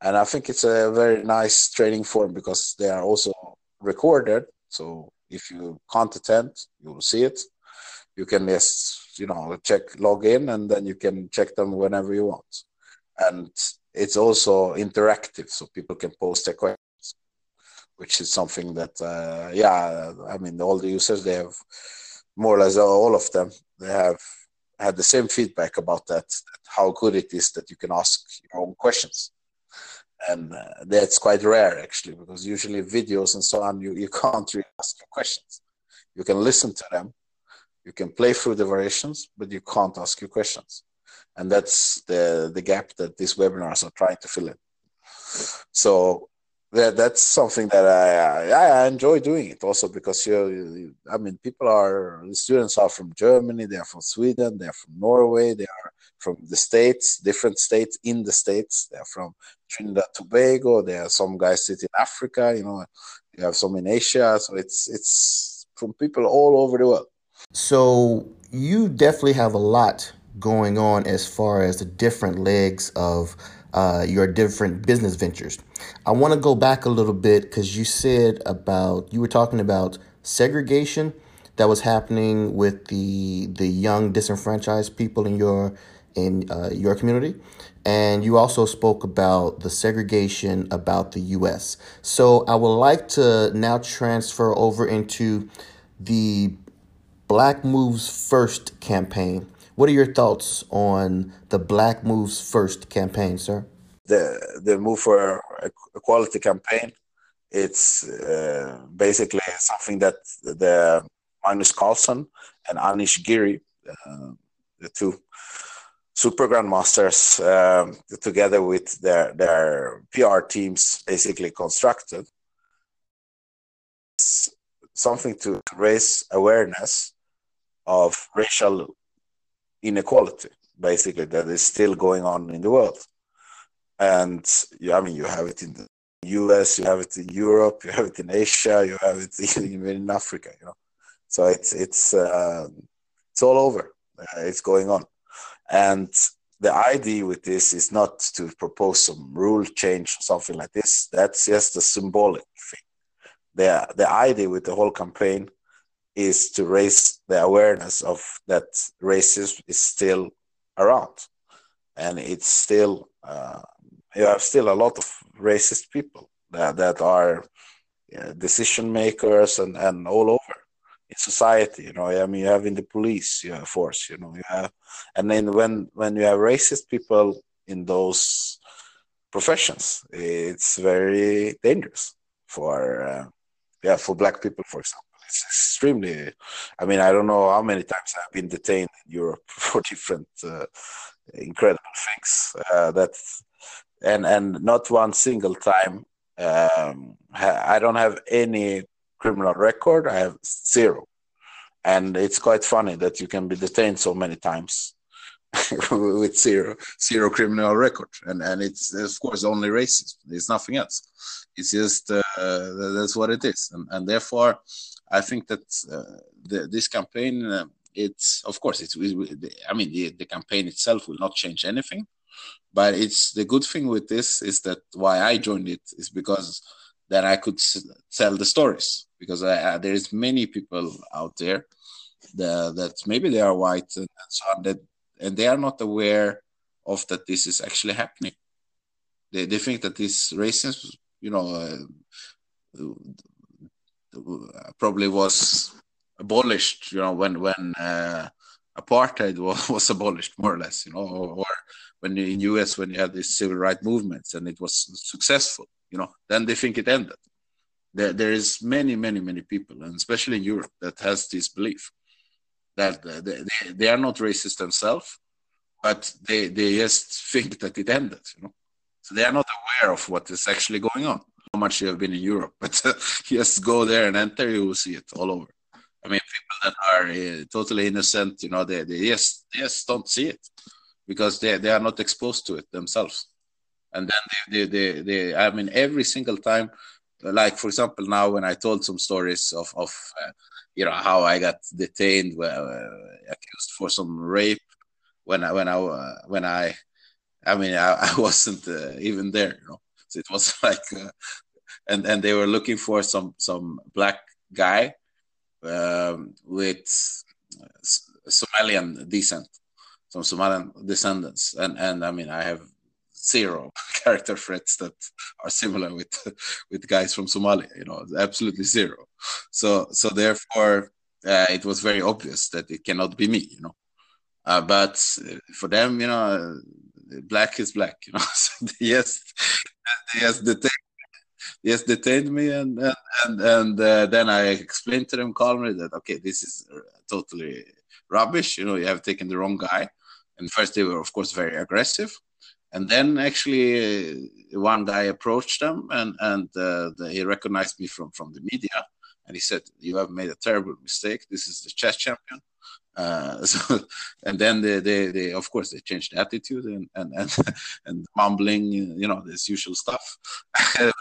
and I think it's a very nice training form because they are also recorded. So if you can't attend, you will see it. You can just you know check log in, and then you can check them whenever you want. And it's also interactive, so people can post their questions, which is something that uh, yeah, I mean all the users they have more or less all of them they have had the same feedback about that, how good it is that you can ask your own questions. And uh, that's quite rare actually because usually videos and so on you, you can't really ask your questions. You can listen to them you can play through the variations but you can't ask your questions. And that's the the gap that these webinars are trying to fill in. So that that's something that I, I, I enjoy doing it also because you, you, I mean people are the students are from Germany they are from Sweden they are from Norway they are from the states different states in the states. They are from Trinidad Tobago there are some guys sit in Africa you know you have some in Asia. So it's it's from people all over the world. So you definitely have a lot going on as far as the different legs of uh, your different business ventures. I want to go back a little bit because you said about you were talking about segregation that was happening with the the young disenfranchised people in your in uh, your community, and you also spoke about the segregation about the U.S. So I would like to now transfer over into the Black Moves First campaign what are your thoughts on the Black Moves First campaign, sir? The the Move for Equality campaign, it's uh, basically something that the Magnus Carlsen and Anish Giri, uh, the two super grandmasters, um, together with their their PR teams, basically constructed. It's something to raise awareness of racial inequality basically that is still going on in the world. And yeah, i mean you have it in the us you have it in europe you have it in asia you have it even in africa you know. So it's it's uh, it's all over. Uh, it's going on. And the idea with this is not to propose some rule change or something like this. That's just a symbolic thing. The the idea with the whole campaign is to raise the awareness of that racism is still around. And it's still uh, you have still a lot of racist people that, that are know, decision makers and, and all over in society you know. I mean you have in the police you have force you know you have and then when when you have racist people in those professions it's very dangerous for uh, yeah for black people for example it's extremely. I mean, I don't know how many times I've been detained in Europe for different uh, incredible things. Uh, that and and not one single time. Um, I don't have any criminal record. I have zero, and it's quite funny that you can be detained so many times with zero zero criminal record, and and it's of course only racist. It's nothing else. It's just uh, that's what it is, and, and therefore I think that uh, the, this campaign, uh, it's of course it's. I mean, the, the campaign itself will not change anything, but it's the good thing with this is that why I joined it is because then I could tell the stories because I, there is many people out there that, that maybe they are white and, so on that and they are not aware of that this is actually happening. They they think that this racism, you know, uh, probably was abolished. You know, when when uh, apartheid was, was, abolished, more or less. You know, or, or when in US when you had these civil rights movements and it was successful. You know, then they think it ended. There, there is many, many, many people, and especially in Europe, that has this belief that they, they, they are not racist themselves, but they, they just think that it ended. You know, so they are not aware of what is actually going on much you have been in Europe, but uh, just go there and enter, you will see it all over. I mean, people that are uh, totally innocent, you know, they, they just, they just don't see it because they, they are not exposed to it themselves. And then they, they, they, they I mean, every single time, like for example, now when I told some stories of, of uh, you know, how I got detained, uh, accused for some rape when I, when I, uh, when I, I mean, I, I wasn't uh, even there, you know So it was like, uh, and and they were looking for some some black guy um, with Somalian descent, some Somalian descendants, and and I mean I have zero character traits that are similar with with guys from Somalia. You know, absolutely zero. So so therefore, uh, it was very obvious that it cannot be me. You know, uh, but for them, you know, black is black. You know, so yes, yes, detained, yes, detained me, and and and, uh, then I explained to them calmly that okay, this is totally rubbish. You know, you have taken the wrong guy. And first, they were of course very aggressive and then actually uh, one guy approached them and and uh, the, he recognized me from from the media and he said you have made a terrible mistake this is the chess champion uh, so, and then they, they, they, of course, they changed the attitude and and and, and mumbling, you know, this usual stuff.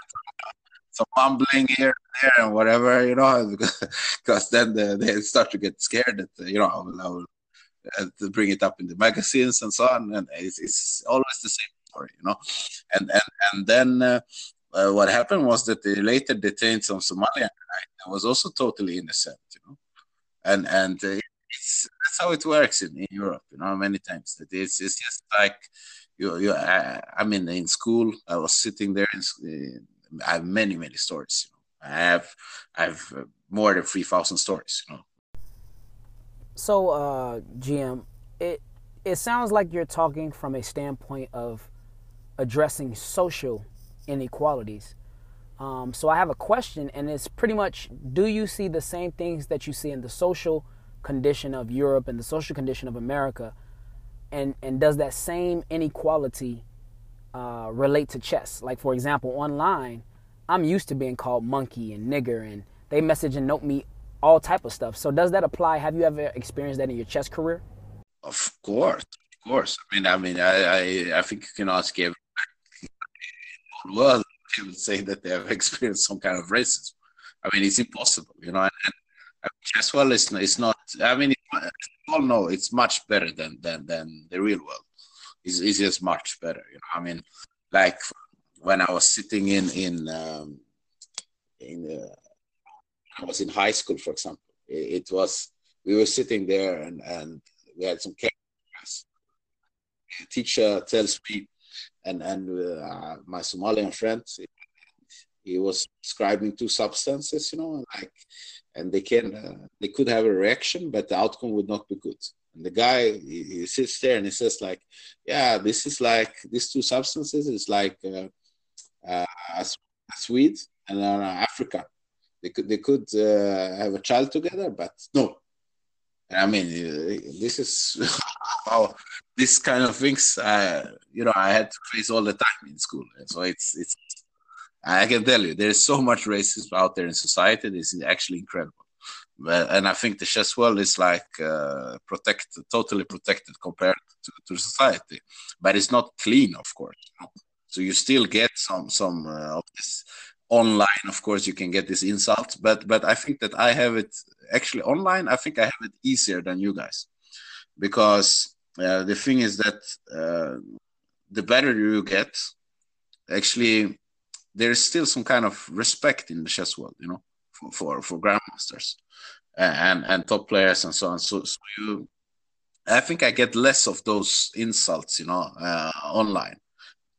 Some mumbling here and there and whatever, you know, because then they, they start to get scared that you know I will, I will to bring it up in the magazines and so on. And it's, it's always the same story, you know. And and and then uh, uh, what happened was that they later detained some Somalian guy that was also totally innocent, you know. And and uh, it's that's how it works in, in Europe, you know. Many times that it's it's just like you you. I, I mean, in school, I was sitting there. In, I have many many stories. You know, I have I have uh, more than three thousand stories. You know, so, uh, GM, it it sounds like you're talking from a standpoint of addressing social inequalities. Um, so I have a question, and it's pretty much: Do you see the same things that you see in the social condition of Europe and the social condition of America, and and does that same inequality uh, relate to chess? Like, for example, online, I'm used to being called monkey and nigger, and they message and note me all type of stuff. So does that apply? Have you ever experienced that in your chess career? Of course, of course. I mean, I mean, I, I, I think you can ask every world. They would say that they have experienced some kind of racism. I mean, it's impossible, you know. And, and chess well is it's not. I mean, it, all know it's much better than than than the real world. It's, it's just much better, you know. I mean, like when I was sitting in in um, in the I was in high school, for example, it, it was we were sitting there and and we had some class. Teacher tells me, and and uh, my Somalian friend, he was describing two substances, you know, like, and they can uh, they could have a reaction, but the outcome would not be good. And the guy he, he sits there and he says like, yeah, this is like these two substances is like uh, uh, a, Swede and uh, Africa they could they could uh, have a child together, but no. I mean, uh, this is how this kind of things. Uh, you know, I had to face all the time in school, so it's it's. I can tell you, there is so much racism out there in society. This is actually incredible. And I think the chess world is like uh, protected, totally protected compared to, to society. But it's not clean, of course. So you still get some some uh, of this online of course you can get this insult but but i think that i have it actually online i think i have it easier than you guys because uh, the thing is that uh, the better you get actually there's still some kind of respect in the chess world you know for for, grandmasters and and top players and so on so, so you i think i get less of those insults you know uh, online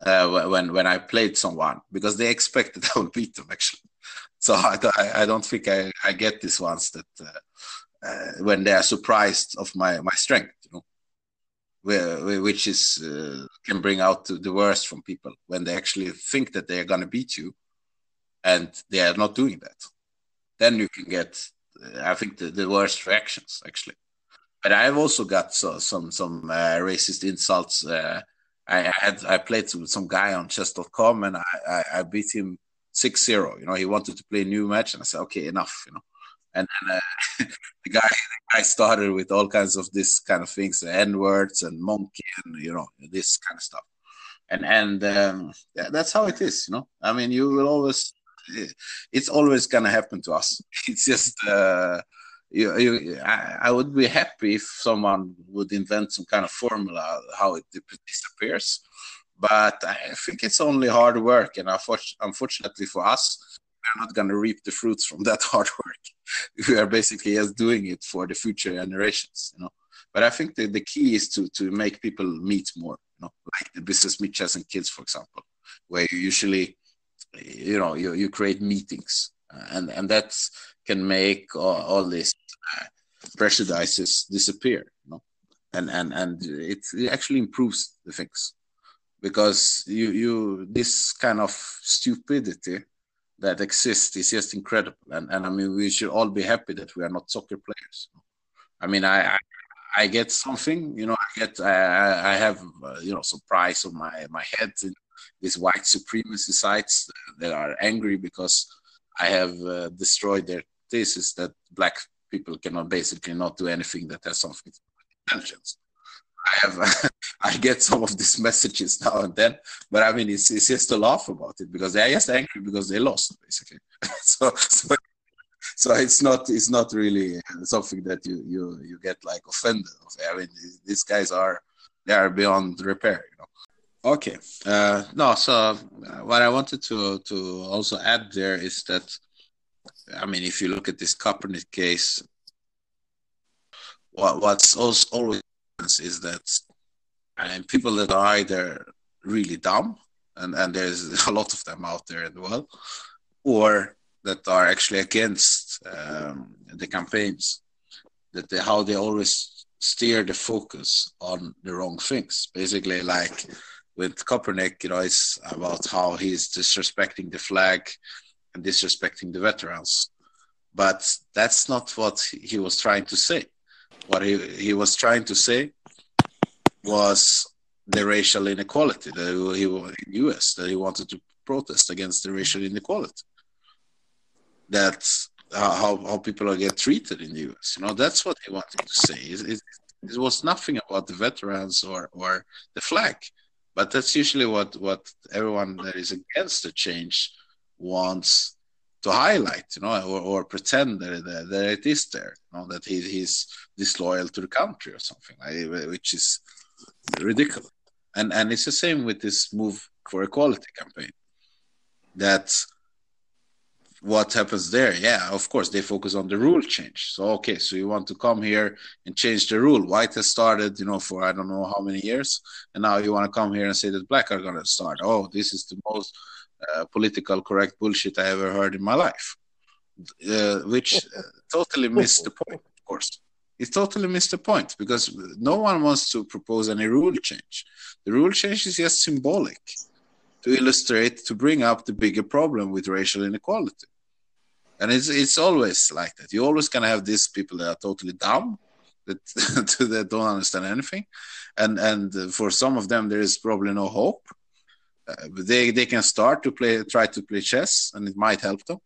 uh, when when I played someone because they expected I would beat them actually. So I, I don't think I, I get these ones that uh, uh, when they are surprised of my my strength, you know, where, which is uh, can bring out the worst from people when they actually think that they are gonna beat you, and they are not doing that. Then you can get, I think, the, the worst reactions actually. But I've also got so, some some uh, racist insults uh, I had I played with some guy on chess.com and I, I, I beat him 6-0. You know, he wanted to play a new match and I said, okay, enough, you know. And then uh, the guy the guy started with all kinds of this kind of things, N words and monkey and you know, this kind of stuff. And and um, yeah, that's how it is, you know. I mean, you will always it's always gonna happen to us. It's just uh, you, you, I, I, would be happy if someone would invent some kind of formula how it disappears, But I think it's only hard work, and unfortunately for us, we're not to reap the fruits from that hard work. we are basically just doing it for the future generations, you know. But I think the, the key is to to make people meet more, you know, like the business meet chess and kids, for example, where you usually, you know, you, you create meetings, uh, and and that can make all, all these uh, prejudices disappear, you know, and and and it, it actually improves the things because you you this kind of stupidity that exists is just incredible. And and I mean, we should all be happy that we are not soccer players. I mean, I I, I get something, you know, I get I I have uh, you know some price on my my head in these white supremacy sites that are angry because I have uh, destroyed their thesis that black people cannot basically not do anything that has something to do with intelligence. I have I get some of these messages now and then, but I mean it's, it's just to laugh about it because they're just angry because they lost basically. so, so so it's not it's not really something that you you you get like offended of. I mean these guys are they are beyond repair, you know. Okay, uh, no. So uh, what I wanted to to also add there is that I mean if you look at this Kaepernick case, what what's also always is that and people that are either really dumb, and, and there's a lot of them out there as well, or that are actually against um, the campaigns, that they, how they always steer the focus on the wrong things. Basically, like with Kaepernick, you know, it's about how he's disrespecting the flag and disrespecting the veterans. But that's not what he was trying to say. What he, he was trying to say was the racial inequality that he in US that he wanted to protest against the racial inequality. That's uh, how how people are get treated in the US. You know, that's what he wanted to say. It, it, it was nothing about the veterans or or the flag, but that's usually what what everyone that is against the change wants to highlight, you know, or, or pretend that, that, that it is there, you know, that he, he's disloyal to the country or something, like, which is ridiculous. And and it's the same with this move for equality campaign. That's what happens there. Yeah, of course they focus on the rule change. So okay, so you want to come here and change the rule. White has started, you know, for I don't know how many years, and now you want to come here and say that black are going to start. Oh, this is the most uh, political correct bullshit I ever heard in my life, uh, which uh, totally missed the point, of course it totally missed the point because no one wants to propose any rule change. The rule change is just symbolic to illustrate, to bring up the bigger problem with racial inequality. And it's it's always like that. You're always gonna have these people that are totally dumb, that that don't understand anything, and and for some of them there is probably no hope. Uh, they they can start to play, try to play chess, and it might help them.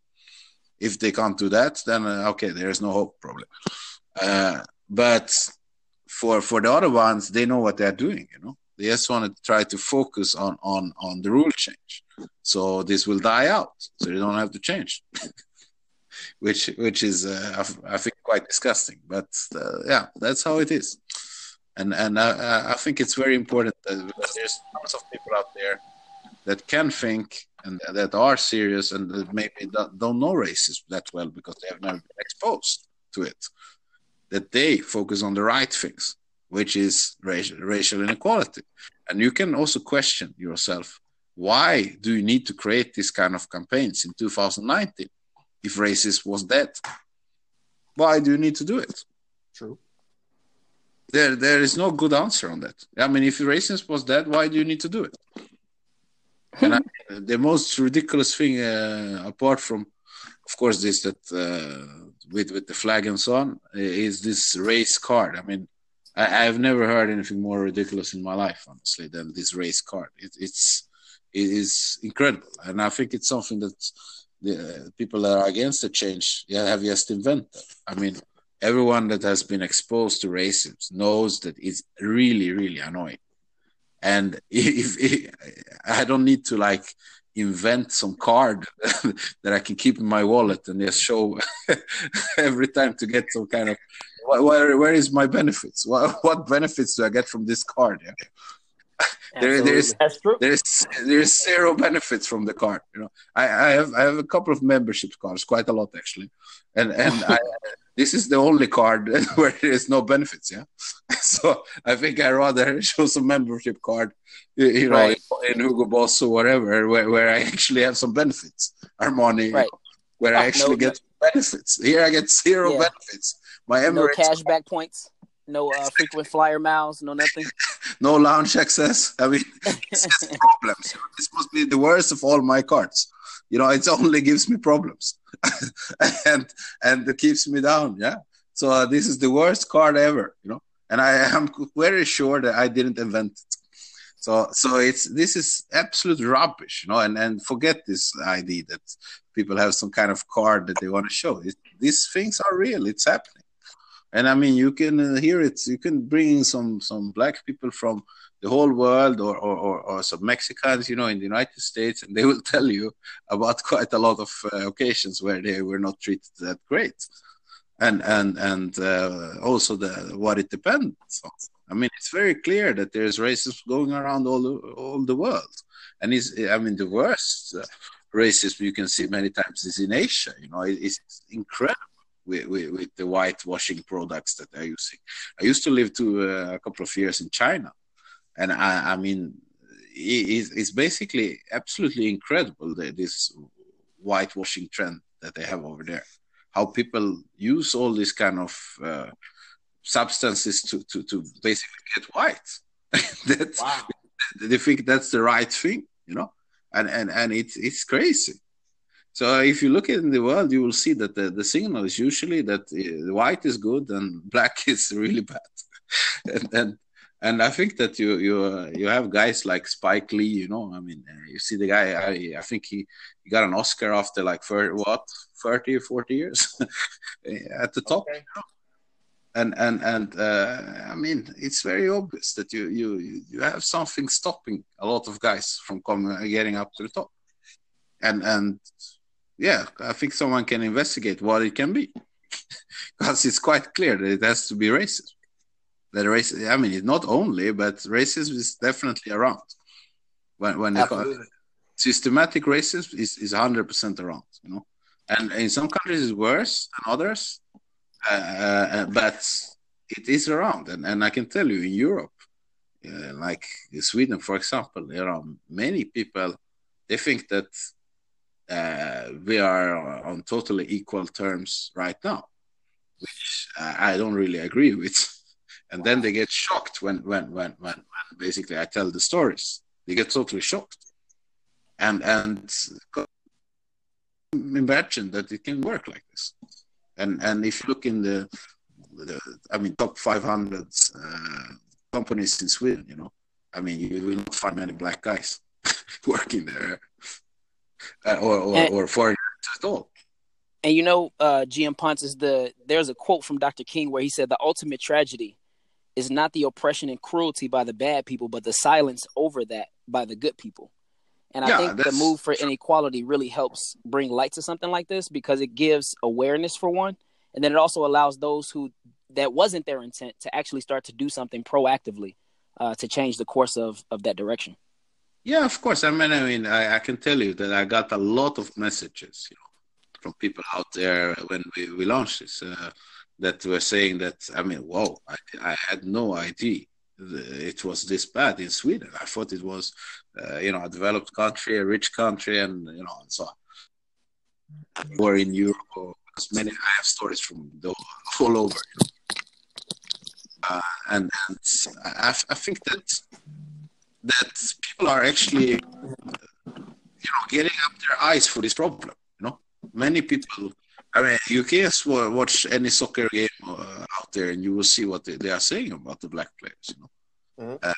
If they can't do that, then uh, okay, there is no hope probably. Uh, but for for the other ones, they know what they're doing. You know, they just want to try to focus on on on the rule change. So this will die out, so they don't have to change. which which is uh, I, think quite disgusting, but uh, yeah, that's how it is. And and I, I think it's very important because there's lots of people out there that can think and that are serious and that maybe don't know racism that well because they have never been exposed to it that they focus on the right things, which is racial, racial inequality. And you can also question yourself why do you need to create this kind of campaigns in 2019 if racism was dead? Why do you need to do it? True. There, there is no good answer on that. I mean, if racism was dead, why do you need to do it? and I, the most ridiculous thing, uh, apart from, of course, this that uh, with with the flag and so on is this race card. I mean, I, have never heard anything more ridiculous in my life, honestly, than this race card. It, it's it is incredible, and I think it's something that the uh, people that are against the change have just invented. I mean, everyone that has been exposed to racism knows that it's really, really annoying. And if, if I don't need to like invent some card that I can keep in my wallet and just show every time to get some kind of where where is my benefits? What, what benefits do I get from this card? Yeah? there, there's there's there's zero benefits from the card. You know, I, I have I have a couple of membership cards, quite a lot actually, and and I, this is the only card where there is no benefits. Yeah, so I think I rather show some membership card, you know, Right. in, in Hugo Boss or whatever, where, where I actually have some benefits. Armani, you Right. know, where I Ah, actually no- get benefits. Here I get zero Yeah. benefits. My No Emirates cashback points. No uh, frequent flyer miles. No nothing. no lounge access. I mean, it's just problems. This must be the worst of all my cards. You know, it only gives me problems, and and it keeps me down. Yeah. So uh, this is the worst card ever. You know, and I am very sure that I didn't invent it. So so it's this is absolute rubbish. You know, and and forget this idea that people have some kind of card that they want to show. It, these things are real. It's happening. And I mean, you can uh, hear it. You can bring some some black people from the whole world, or, or or or some Mexicans, you know, in the United States, and they will tell you about quite a lot of uh, occasions where they were not treated that great, and and and uh, also the what it depends on. I mean, it's very clear that there's racism going around all the, all the world, and it's I mean the worst uh, racism you can see many times is in Asia. You know, it, it's incredible with, with, with the whitewashing products that they're using. I used to live to uh, a couple of years in China, and I, I mean, it, it's, it's basically absolutely incredible the, this whitewashing trend that they have over there. How people use all these kind of uh, substances to, to, to basically get white. that's, Wow. they think that's the right thing, you know, and and and it's it's crazy. So if you look in the world, you will see that the, the signal is usually that uh, white is good and black is really bad, and and and I think that you you uh, you have guys like Spike Lee, you know, I mean, uh, you see the guy. I I think he, he got an Oscar after like for what 30 or 40 years at the top Okay. and and and uh, I mean, it's very obvious that you you you have something stopping a lot of guys from coming getting up to the top, and and yeah, I think someone can investigate what it can be, because it's quite clear that it has to be racist. That race, I mean, it's not only, but racism is definitely around. When when Absolutely. systematic racism is is hundred percent around, you know, and in some countries it's worse than others, uh, uh, but it is around, and, and I can tell you in Europe, uh, like in Sweden, for example, there are many people. They think that uh, we are on totally equal terms right now, which I I don't really agree with. And then they get shocked when when when when, when basically I tell the stories. They get totally shocked, and and imagine that it can work like this. And and if you look in the, the I mean, top 500 uh, companies in Sweden, you know, I mean, you will not find many black guys working there, uh, or or, And- or foreigners at all. And you know, uh, GM Ponce is the. There's a quote from Dr. King where he said, "The ultimate tragedy is not the oppression and cruelty by the bad people, but the silence over that by the good people." And I Yeah, think the move for inequality really helps bring light to something like this because it gives awareness for one, and then it also allows those who that wasn't their intent to actually start to do something proactively uh, to change the course of of that direction. Yeah, of course. I mean, I mean, I, I can tell you that I got a lot of messages, you know, from people out there when we, we launched this uh, that were saying that. I mean, whoa! I, I had no idea it was this bad in Sweden. I thought it was, uh, you know, a developed country, a rich country, and you know, and so on. Or in Europe, or many I have stories from the all over. You know. uh, and and I, I think that that people are actually you know getting up their eyes for this problem you know? Many people i mean you can watch any soccer game uh, out there and you will see what they, they are saying about the black players you know? Mhm. uh,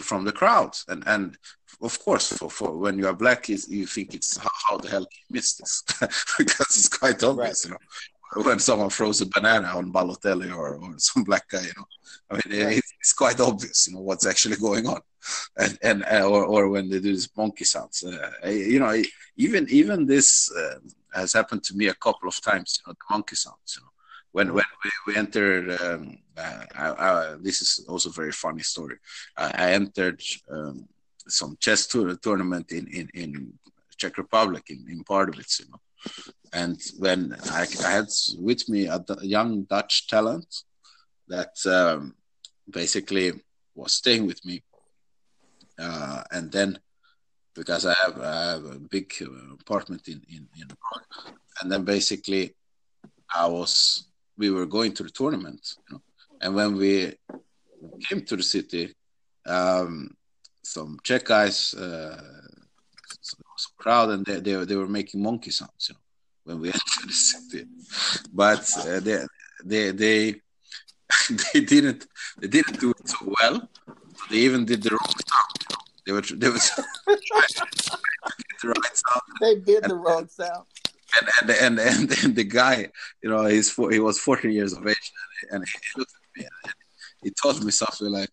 from the crowds and and of course for, for when you are black you think it's how, how the hell can you miss this? Because it's quite obvious you know when someone throws a banana on Balotelli or, or some black guy, you know, I mean, Right. it's, it's quite obvious, you know, what's actually going on, and and uh, or or when they do this monkey sounds, uh, you know, even even this uh, has happened to me a couple of times, you know, the monkey sounds, you know, when when we, we entered. Um, uh, I, I, this is also a very funny story. I, I entered um, some chess tour, tournament in in in Czech Republic in in Pardubice, you know. And when I, I had with me a young Dutch talent that um, basically was staying with me, uh, and then because I have, I have a big apartment in in, in and then basically I was we were going to the tournament, you know, and when we came to the city, um, some Czech guys, uh, crowd, and they, they they were making monkey sounds, you know, when we entered the city, but uh, they they they they didn't they didn't do it so well. They even did the wrong sound. You know? They were they was the right sound. They did the wrong sound. And and, and and and the guy, you know, he's four, he was 14 years of age, and, he looked at me and he told me something like,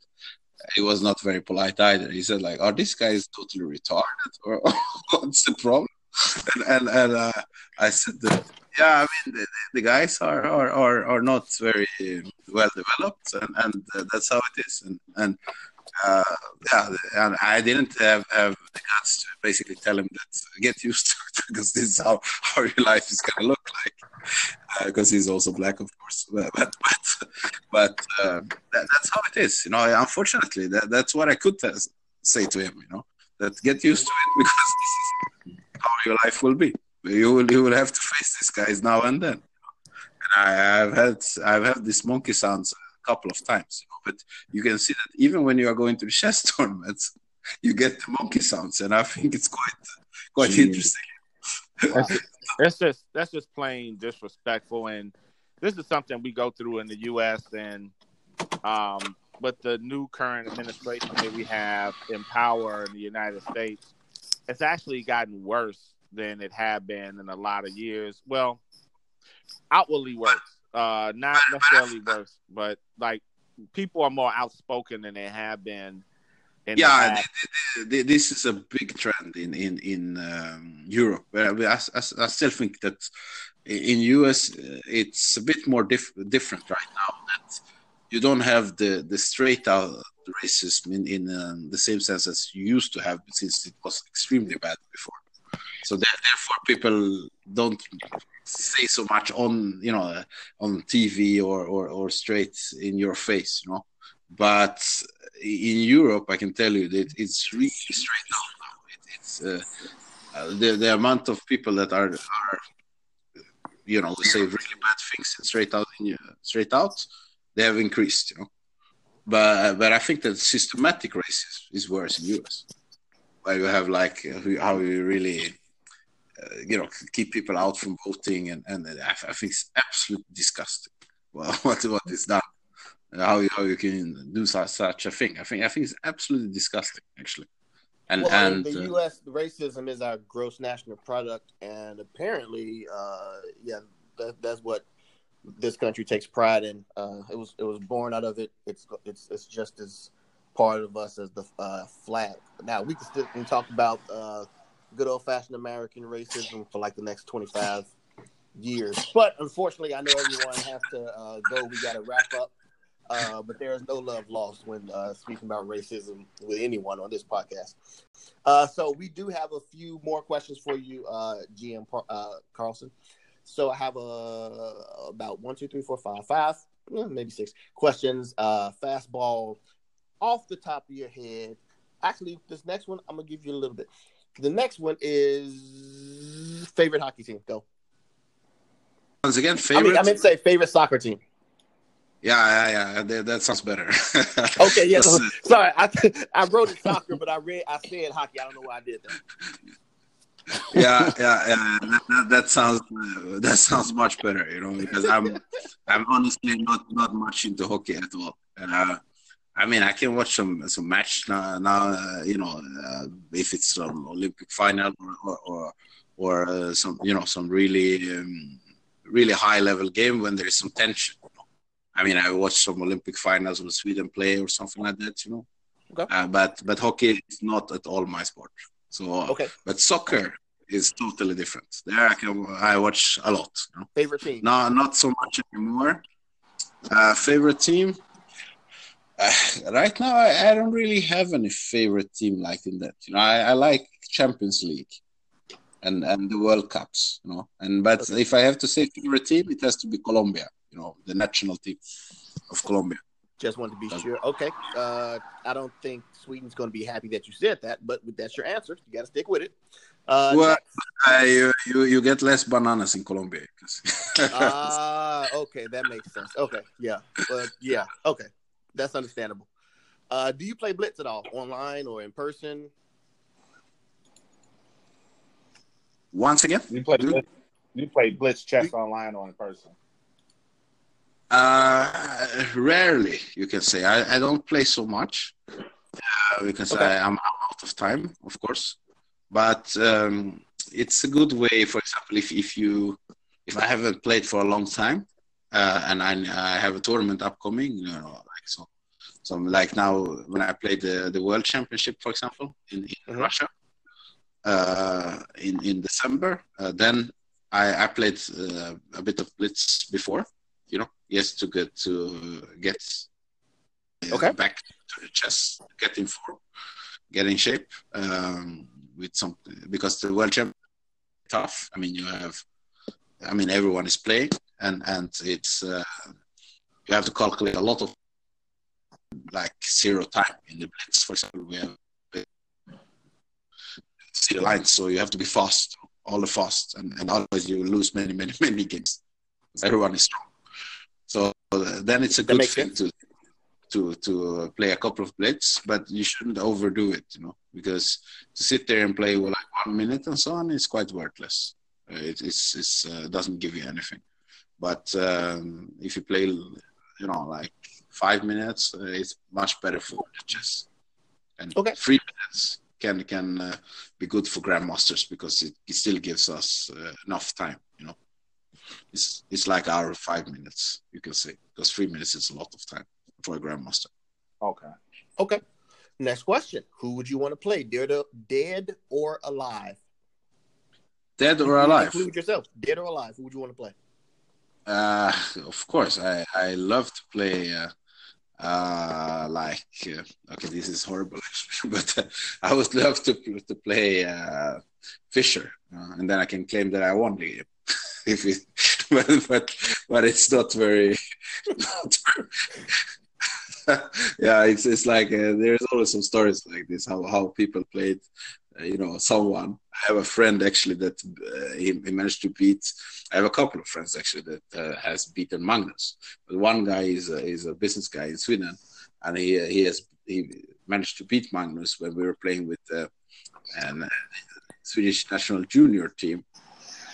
he was not very polite either. He said like, "Are these guys totally retarded, or what's the problem?" And and, and uh, I said, that, "Yeah, I mean, the, the guys are, are are are not very well developed, and and uh, that's how it is." And and uh, yeah, and I didn't have, have the guts to basically tell him that get used to it because this is how, how your life is going to look like. Because uh, he's also black, of course. But but but, uh, that, that's how it is. You know, unfortunately, that, that's what I could t- say to him. You know, that get used to it because this is how your life will be. You will you will have to face these guys now and then. And I, have had I've had these monkey sounds couple of times. You know? But you can see that even when you are going to the chess tournaments, you get the monkey sounds, and I think it's quite quite Jeez. interesting. that's, just, that's just that's just plain disrespectful, and this is something we go through in the U.S. and um, with the new current administration that we have in power in the United States, it's actually gotten worse than it had been in a lot of years. Well, outwardly worse. Uh, not necessarily worse, but like people are more outspoken than they have been. yeah, this is a big trend in in in um, Europe. I, I, I, still think that in US uh, it's a bit more diff- different right now. That you don't have the the straight out racism in in um, the same sense as you used to have, since it was extremely bad before. So therefore, people don't say so much on you know on TV or, or or straight in your face, you know. But in Europe, I can tell you that it's really straight out now. It, it's uh, uh, the the amount of people that are are you know say really bad things straight out in, straight out, they have increased, you know. But but I think that systematic racism is worse in US, where you have like how you really uh, you know, keep people out from voting, and, and I, I think it's absolutely disgusting. Well, what what is done, how you, how you can do such, such a thing. I think I think it's absolutely disgusting, actually. And well, and the uh, U.S. racism is our gross national product, and apparently, uh, yeah, that, that's what this country takes pride in. Uh, it was it was born out of it. It's it's it's just as part of us as the uh. Now we can still talk about uh, good old fashioned American racism for like the next 25 years. But unfortunately, I know everyone has to uh, go. We got to wrap up. Uh, but there is no love lost when uh, speaking about racism with anyone on this podcast. Uh, so we do have a few more questions for you, uh, GM uh, Carlsson. So I have uh, about one, two, three, four, five, five, maybe six questions. fastball off the top of your head. Actually, this next one I'm gonna give you a little bit. The next one is favorite hockey team. Go. Once again, favorite. I, mean, I meant to say favorite soccer team. Yeah, yeah, yeah. That, that sounds better. okay, yeah. So, sorry, I I wrote it soccer, but I read I said hockey. I don't know why I did that. yeah, yeah, yeah. That, that, that, sounds that sounds much better, you know, because I'm I'm honestly not not much into hockey at all. Uh, I mean, I can watch some some match now. now uh, you know, uh, if it's some Olympic final or or or, uh, some you know some really um, really high level game when there is some tension. I mean, I watched some Olympic finals when Sweden play or something like that. You know, okay. Uh, but but hockey is not at all my sport. So, okay. but soccer, is totally different. There I can I watch a lot. You know? Favorite team? No, not so much anymore. Uh, favorite team? Uh, right now, I, I, don't really have any favorite team like in that. You know, I, I like Champions League and and the World Cups. You know, and but okay. if I have to say favorite team, it has to be Colombia. You know, the national team of Colombia. Just wanted to be sure. Okay, uh, I don't think Sweden's going to be happy that you said that, but that's your answer. You got to stick with it. Uh, well, uh, you, you you get less bananas in Colombia. Ah, uh, okay, that makes sense. Okay, yeah, but yeah, okay, that's understandable. Uh, do you play Blitz at all, online or in person? Once again, you play Blitz, you play Blitz chess online or in person? Uh, rarely, you can say. I, I don't play so much uh, because okay. I, am out of time, of course. But um, it's a good way. For example, if if you if I haven't played for a long time uh, and I, I have a tournament upcoming, you know, like so, like now when I played the the World Championship, for example, in, in mm-hmm. Russia uh, in in December, uh, then I, I played uh, a bit of blitz before you know, yes, to get to get uh, okay. back to the chess, get in form, get in shape um, with some because the world champion tough. I mean, you have, I mean, everyone is playing, and and it's uh, you have to calculate a lot of like zero time in the blitz. For example, we have zero lines, so you have to be fast, all the fast, and, and otherwise you lose many, many, many games. Everyone is strong. So then it's a good thing to to to play a couple of blitz, but you shouldn't overdo it, you know, because to sit there and play well, like one minute and so on is quite worthless. Uh, it it's, it's uh, doesn't give you anything. But um, if you play, you know, like five minutes, uh, it's much better for the chess. And okay. three minutes can can uh, be good for grandmasters because it, it still gives us uh, enough time, you know it's it's like our five minutes, you can say, because three minutes is a lot of time for a grandmaster. Okay. Okay. Next question: Who would you want to play, dead or, dead or alive? Dead or alive? Include yourself, dead or alive. Who would you want to play? Uh, of course, I I love to play. Uh, uh like uh, okay this is horrible but uh, i would love to to play uh fischer uh, and then i can claim that i won the game if it, but, but but it's not very. Not very yeah, it's it's like uh, there's always some stories like this how how people played. Uh, you know, someone. I have a friend actually that uh, he, he, managed to beat. I have a couple of friends actually that uh, has beaten Magnus. But one guy is a, is a business guy in Sweden, and he he has he managed to beat Magnus when we were playing with uh, an uh, Swedish national junior team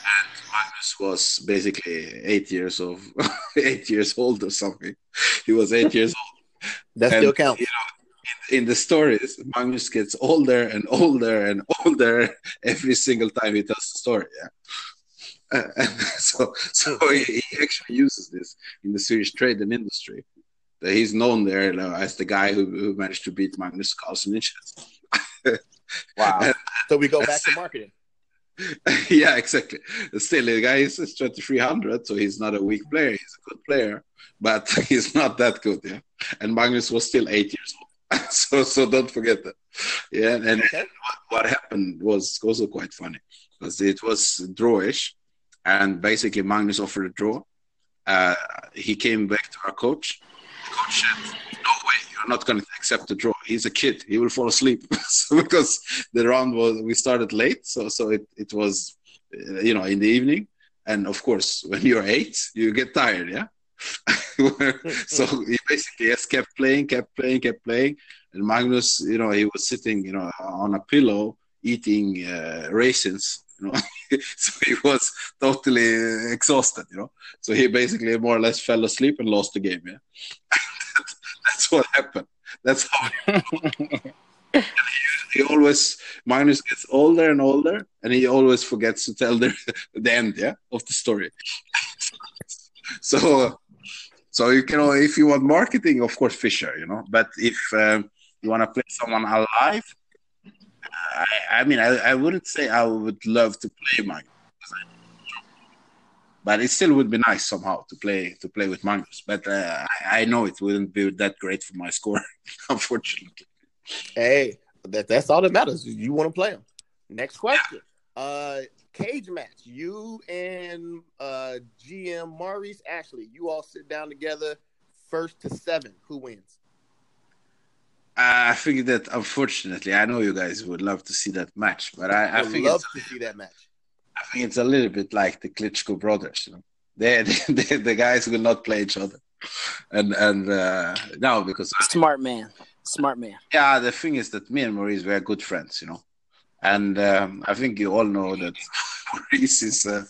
and Magnus was basically eight years of eight years old or something. He was eight years old. That and, still counts. You know, in, in, the stories, Magnus gets older and older and older every single time he tells the story. Yeah. Uh, so, so he, he, actually uses this in the Swedish trade and industry. That he's known there as the guy who, who managed to beat Magnus Carlsen in chess. wow! so we go back to marketing. yeah, exactly. Still, the guy is 2300, so he's not a weak player. He's a good player, but he's not that good. Yeah, and Magnus was still eight years old, so so don't forget that. Yeah, and, okay. what, what, happened was also quite funny because it was drawish, and basically Magnus offered a draw. Uh, he came back to our coach. The coach said, "No way, you're not going to accept the draw. He's a kid. He will fall asleep so because the round was we started late, so so it it was uh, you know in the evening, and of course when you're eight, you get tired, yeah. so he basically just kept playing, kept playing, kept playing, and Magnus, you know, he was sitting, you know, on a pillow eating uh, raisins, you know. so he was totally exhausted, you know. So he basically more or less fell asleep and lost the game. Yeah, that's what happened. That's how. he, he, always Magnus gets older and older, and he always forgets to tell the the end, yeah, of the story. so, so you can, if you want marketing, of course, Fischer, you know. But if um, you want to play someone alive, I, I mean, I, I wouldn't say I would love to play Magnus, but it still would be nice somehow to play to play with Magnus. But uh, I, know it wouldn't be that great for my score, unfortunately. Hey, that, that's all that matters. You want to play him. Next question. Uh, cage match. You and uh, GM Maurice Ashley. You all sit down together. First to seven. Who wins? I think that unfortunately, I know you guys would love to see that match, but I, I I'd think love to see that match. I think it's a little bit like the Klitschko brothers. You know, they, they the guys will not play each other, and and uh, no, because Smart man. Smart man. yeah, the thing is that me and Maurice were good friends, you know, and um, I think you all know that Maurice is a,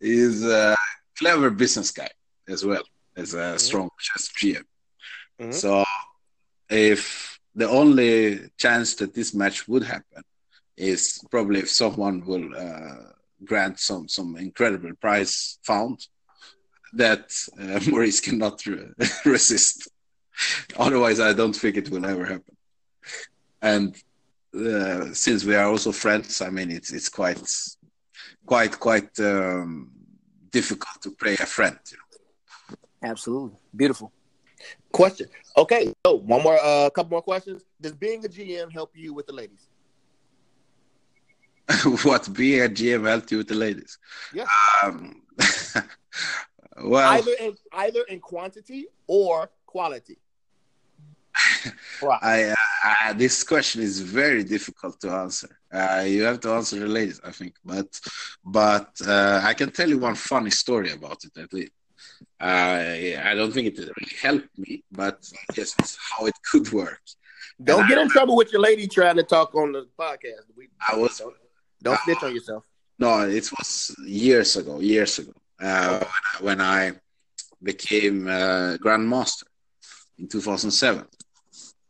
is a clever business guy as well as a strong chess GM. Mhm. So if the only chance that this match would happen is probably if someone will uh, grant some some incredible prize found that uh, Maurice cannot re- resist. Otherwise, I don't think it will ever happen. And uh, since we are also friends, I mean, it's it's quite quite quite um, difficult to play a friend. You know? Absolutely. Beautiful. Question. Okay. So one more, a uh, couple more questions. Does being a GM help you with the ladies? what being a GM helped you with the ladies? Yeah. Um, well, either in either in quantity or quality. Right. I, uh, I this question is very difficult to answer. Uh, you have to answer the ladies, I think. But but uh, I can tell you one funny story about it at least. Uh, I don't think it really helped me, but yes, it's how it could work. Don't get in trouble with your lady trying to talk on the podcast. We, I was don't, don't snitch on yourself. No, it was years ago. Years ago, uh, when, I, when I became uh, grandmaster in 2007.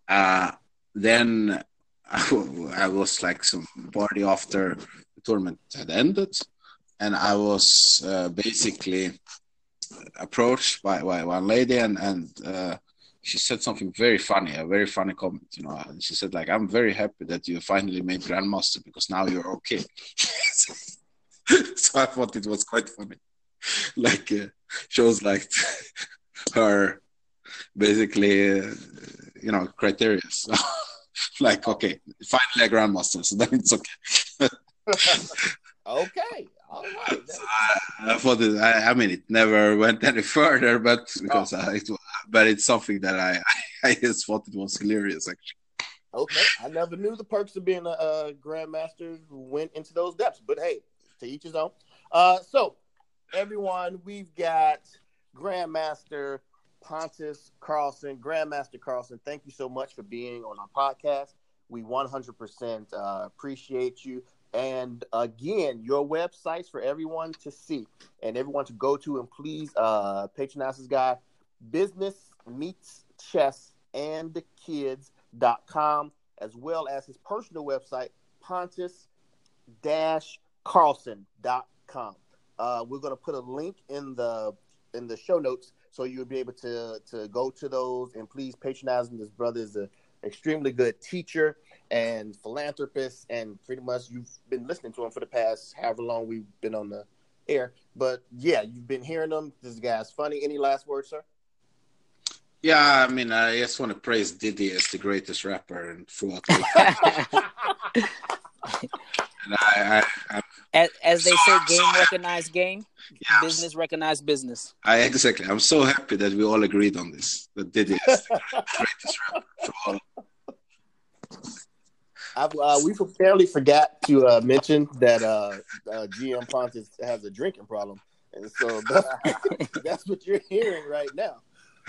Uh, then I was like some party after the tournament had ended, and I was uh, basically approached by, by one lady, and and uh, she said something very funny, a very funny comment, you know. She said like, "I'm very happy that you finally made grandmaster because now you're okay." so I thought it was quite funny. Like uh, shows like her basically, uh, you know, criteria. So, like, okay, finally a grandmaster, so then it's okay. Okay. All right. So I, I thought it, I, I mean, it never went any further, but because I, it, but it's something that I, I just thought it was hilarious actually. Okay. I never knew the perks of being a, a grandmaster went into those depths, but hey, to each his own. Uh, so, everyone, we've got Grandmaster Pontus Carlsson. Grandmaster Carlsson, thank you so much for being on our podcast. We 100% uh, appreciate you. And again, your websites for everyone to see and everyone to go to, and please uh, patronize this guy. Business meets chess and kids.com, as well as his personal website, Pontus Carlsson.com. Uh, we're going to put a link in the in the show notes so you'll be able to to go to those and please patronize him. This brother is an extremely good teacher and philanthropist, and pretty much you've been listening to him for the past however long we've been on the air. But yeah, you've been hearing him. This guy's funny. Any last words, sir? Yeah, I mean, I just want to praise Diddy as the greatest rapper and throughout. and I, I, I, as, as they So- say, so game happy. recognized game, yeah, business recognized business. I exactly. I'm so happy that we all agreed on this. That Diddy is the greatest rapper for all. I, uh, we apparently forgot to uh, mention that uh, uh, GM Pontus has a drinking problem, and so that's, that's what you're hearing right now.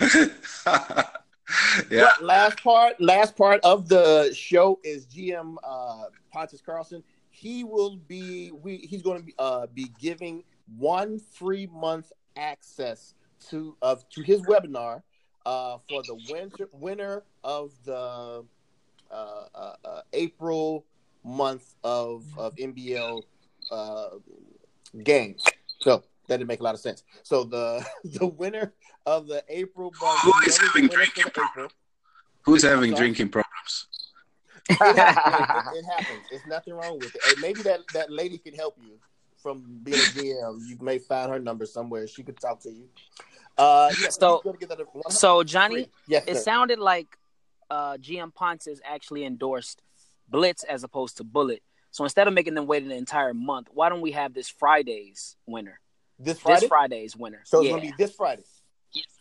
yeah, But last part, last part of the show is GM uh, Pontus Carlsson. He will be we he's going to be uh, be giving one free month access to of to his webinar uh, for the winter winner of the uh, uh, uh, April month of of NBL uh, games. So that didn't make a lot of sense. So the the winner of the April month, Who is having drinking the April, Who's having drinking problems? It, happens. it, it happens. It's nothing wrong with it. And maybe that that lady can help you from being a GM. You may find her number somewhere. She could talk to you. Uh, yeah, So- he's gonna get that at 100 So Johnny, yes, it sir. sounded like uh, GM Pontus actually endorsed Blitz as opposed to Bullet. So instead of making them wait an entire month, why don't we have this Friday's winner? this Friday. This Friday's winner. so it's yeah. gonna be this Friday.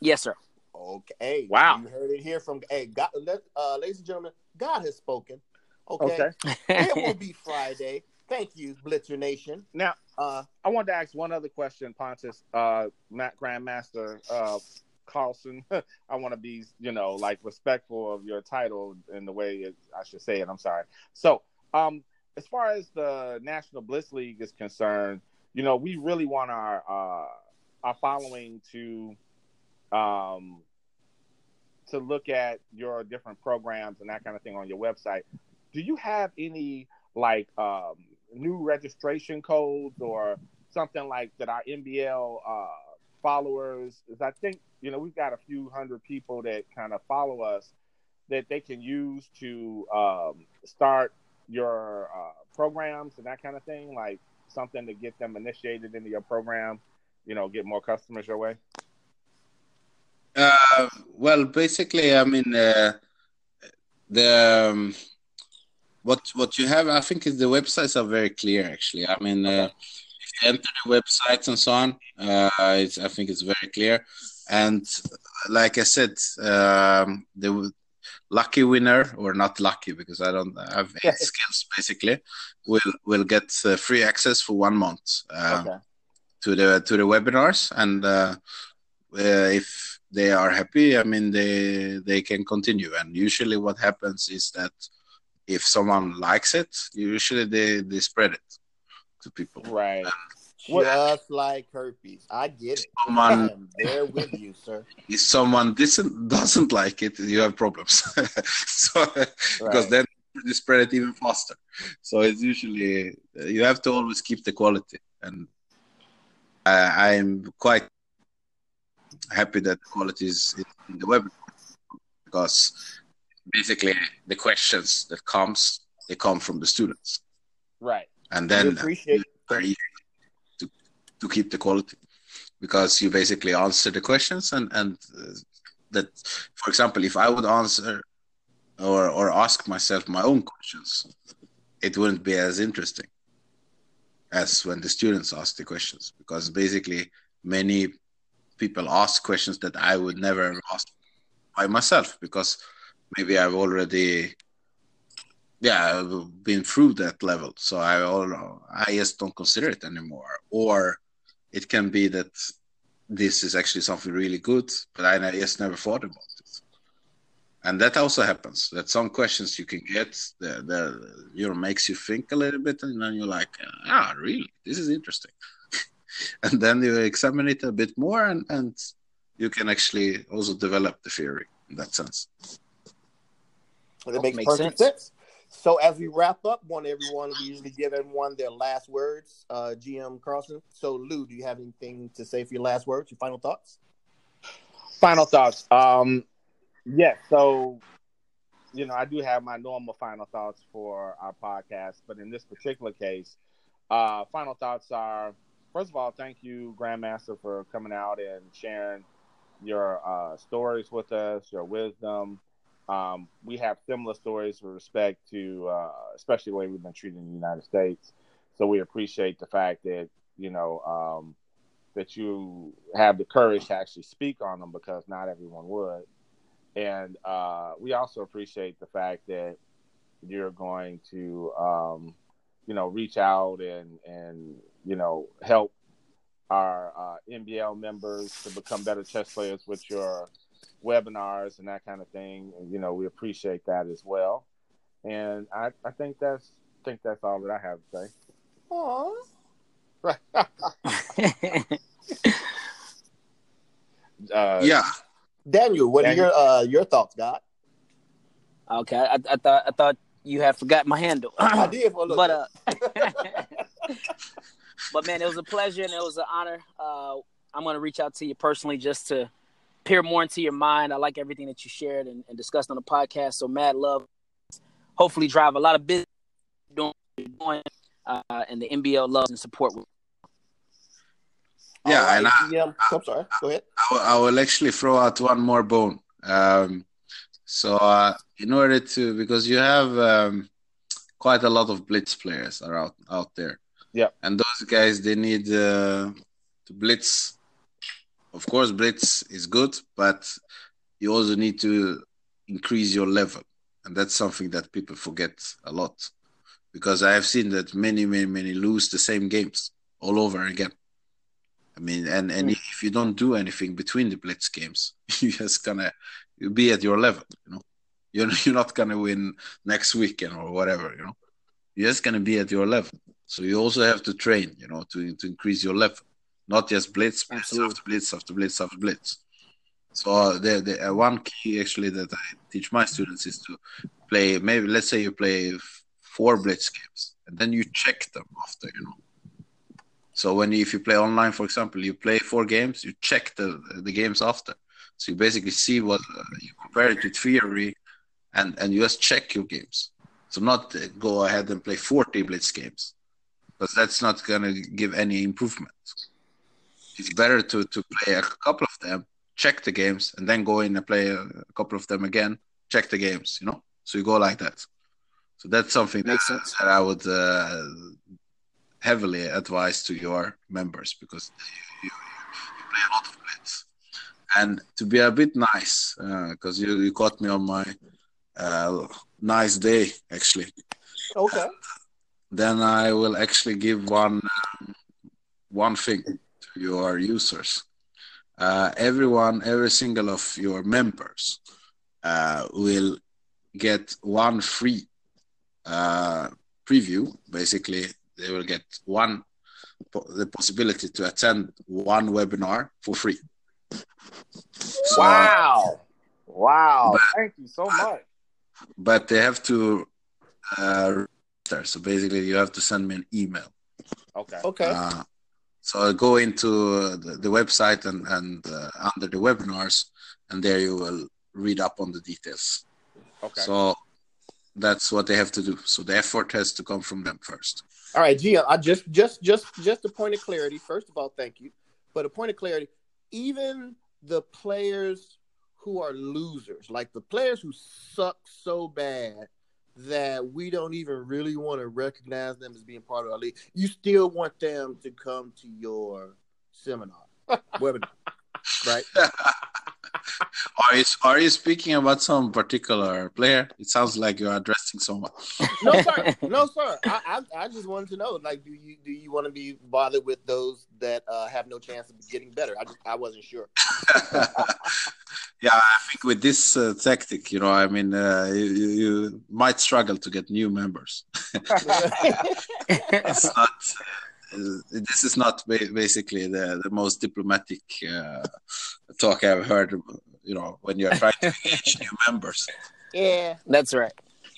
Yes, sir. Okay. Wow. You heard it here from hey, God, let, uh, ladies and gentlemen. God has spoken. Okay. Okay. it will be Friday. Thank you, Blitzer Nation. Now, Uh, I wanted to ask one other question, Pontus, uh, Matt Grandmaster uh, Carlsson. I want to be, you know, like respectful of your title in the way it, I should say it. I'm sorry. So, um, as far as the National Blitz League is concerned, you know, we really want our uh, our following to um, to look at your different programs and that kind of thing on your website. Do you have any like um, new registration codes or something like that our NBL uh, followers? Is I think you know we've got a few hundred people that kind of follow us that they can use to um, start your uh, programs and that kind of thing, like something to get them initiated into your program. You know, get more customers your way. Uh, well, basically, I mean, uh, the um, what what you have, I think, is the websites are very clear. Actually, I mean, uh, if you enter the websites and so on, uh, it's, I think it's very clear. And like I said, um, the lucky winner, or not lucky because I don't have any skills, basically, will will get uh, free access for one month. Um, Okay. to the to the webinars and uh, uh, if they are happy i mean they they can continue and usually what happens is that if someone likes it usually they they spread it to people Right. just like herpes. I get it. I someone am there with you, sir. if someone doesn't doesn't like it you have problems so because then you spread it even faster so it's usually you have to always keep the quality and uh, i'm quite happy that the quality is in the web because basically the questions that comes they come from the students Right. and we then appreciate very to, to keep the quality because you basically answer the questions and and uh, that for example if i would answer or or ask myself my own questions it wouldn't be as interesting as when the students ask the questions because basically many people ask questions that i would never ask by myself because maybe i've already yeah I've been through that level. So i all i just don't consider it anymore. Or it can be that this is actually something really good but i just never thought about it. And that also happens that some questions you can get the you know makes you think a little bit and then you're like ah really? This is interesting and then you examine it a bit more and and you can actually also develop the theory in that sense Well, It makes, Makes perfect sense. sense. So as we wrap up, want everyone we usually give everyone their last words. Uh, GM Carlsson. So Lou, do you have anything to say for your last words? Your final thoughts? Final thoughts. Um, yes. so, you know, I do have my normal final thoughts for our podcast, but in this particular case, uh, final thoughts are: first of all, thank you, Grandmaster, for coming out and sharing your uh, stories with us, your wisdom. Um, we have similar stories with respect to, uh, especially the way we've been treated in the United States. So we appreciate the fact that you know um, that you have the courage to actually speak on them because not everyone would. And uh, we also appreciate the fact that you're going to, um, you know, reach out and and you know help our uh, NBL members to become better chess players with your webinars and that kind of thing. And, you know, we appreciate that as well. And I, I think that's I think that's all that I have to say. Aww. Uh, yeah Daniel, what Daniel? are your uh, your thoughts, God? okay, I, I thought I thought you had forgot my handle. I did for a little but bit. uh, but man, it was a pleasure and it was an honor. Uh, I'm gonna reach out to you personally just to peer more into your mind. I like everything that you shared and, and discussed on the podcast. So mad love. hopefully drive a lot of business doing, doing uh, and the NBL loves and support. Yeah, All and right, I, GM, I'm sorry. Go ahead. I will- I will actually throw out one more bone. Um, so, uh, in order to, because you have um, quite a lot of blitz players are out out there. Yeah. and those guys they need uh, to blitz. Of course, blitz is good, but you also need to increase your level, and that's something that people forget a lot. Because I have seen that many, many, many lose the same games all over again. I mean, and and if you don't do anything between the blitz games, you're just gonna be at your level. You know, you're you're not gonna win next weekend or whatever. You know, you're just gonna be at your level. So you also have to train. You know, to to increase your level, not just blitz, blitz Absolutely. after blitz after blitz after blitz. So uh, the the uh, one key actually that I teach my students is to play. Maybe let's say you play four blitz games, and then you check them after. You know. So when you, if you play online, for example, you play four games, you check the the games after. So you basically see what uh, you compare it to theory, and and you just check your games. So not uh, go ahead and play forty blitz games, because that's not gonna give any improvement. It's better to to play a couple of them, check the games, and then go in and play a, a couple of them again, check the games. You know, so you go like that. So that's something that, Makes sense. that I would uh, heavily advise to your members because you, you, you play a lot of blitz. And to be a bit nice, because you, you caught me on my uh, nice day, actually, Okay. Then I will actually give one one thing to your users. Uh, everyone, every single of your members uh, will get one free uh, preview. Basically, they will get one po- the possibility to attend one webinar for free. So- Wow. Wow. But- Thank you so much. but they have to uh. So basically, you have to send me an email. Okay. Okay. Uh, so I'll go into the, the website and, and uh, under the webinars, and there you will read up on the details. Okay. So that's what they have to do. So the effort has to come from them first. All right, GM. I just just just just a point of clarity. First of all, thank you. But a point of clarity, even the players who are losers, like the players who suck so bad that we don't even really want to recognize them as being part of our league, you still want them to come to your seminar, webinar, right? are you are you speaking about some particular player? It sounds like you're addressing someone. No, sir. No, sir. I, I, I just wanted to know, like, do you do you want to be bothered with those that uh, have no chance of getting better? I just I wasn't sure. yeah, I think with this uh, tactic, you know, I mean, uh, you, you you might struggle to get new members. it's not. This is not ba- basically the, the most diplomatic uh, talk I've heard. You know, when you're trying to engage new members. yeah, That's right.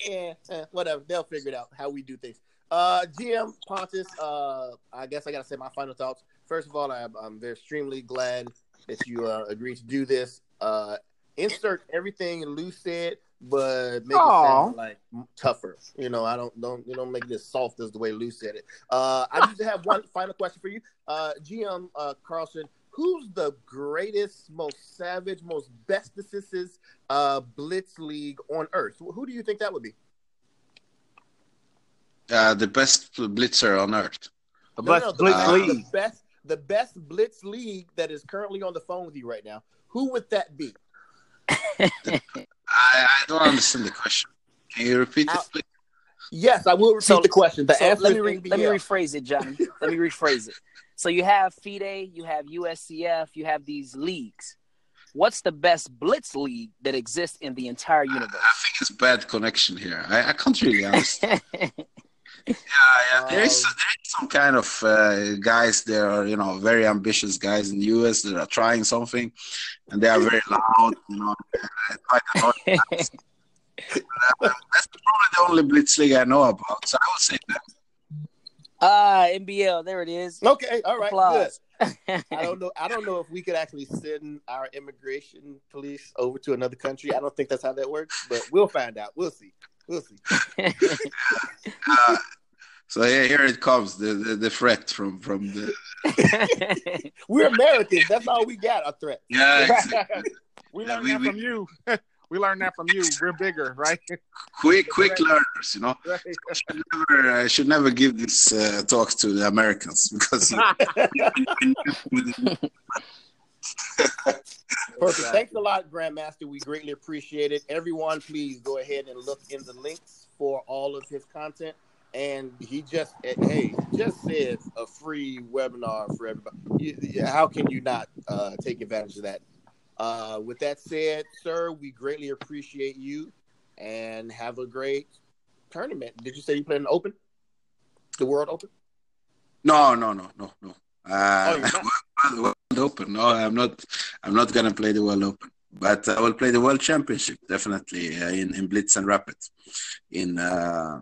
yeah, eh, whatever. They'll figure it out how we do things. Uh, GM Pontus, uh, I guess I gotta say my final thoughts. First of all, I'm, I'm very extremely glad that you uh, agreed to do this. Uh, insert everything Lou said, but make Aw. it sound like tougher. You know, I don't don't you don't make it as soft as the way Lou said it. Uh, I just have one final question for you, uh, GM uh, Carlsson. Who's the greatest, most savage, most bestest uh, blitz league on earth? Who do you think that would be? Uh, the best blitzer on earth. The No, Blitz, no, the, Blitz uh, League. the best, the best blitz league that is currently on the phone with you right now. Who would that be? I, I don't understand the question. Can you repeat it, please? Yes, I will repeat So- the question. The So answer let me re- let me rephrase it, Johnny. let me rephrase it. So you have FIDE, you have USCF, you have these leagues. What's the best blitz league that exists in the entire universe? I think it's bad connection here. I, I can't really understand. yeah, yeah. There is Um, there is some kind of uh, guys there are you know very ambitious guys in the US that are trying something, and they are very loud. You know, uh, quite annoying. Uh, That's probably the only blitz league I know about. So I would say that. Ah, NBL, there it is. Okay, all right, Applause. good. I don't know. I don't know if we could actually send our immigration police over to another country. I don't think that's how that works, but we'll find out. We'll see. Pussy. Uh, so yeah, here it comes the, the, the threat from from the We're Americans. That's all we got. A threat. yeah exactly. we Yeah, learned we- that we- from you. we learned that from you. We're bigger, right? quick quick learners. You know, Right. should never I should never give this uh, talk to the Americans because Perfect. Thanks a lot, Grandmaster. We greatly appreciate it. Everyone, please go ahead and look in the links for all of his content. And he just, eh, hey, just said a free webinar for everybody. You- you- How can you not uh, take advantage of that? Uh, with that said, sir, we greatly appreciate you and have a great tournament. Did you say you played an open? The World Open? no no no no no. Uh, Oh, you're not? World, World Open. No, I'm not. I'm not gonna play the World Open, but I will play the World Championship definitely uh, in in Blitz and Rapid, in uh,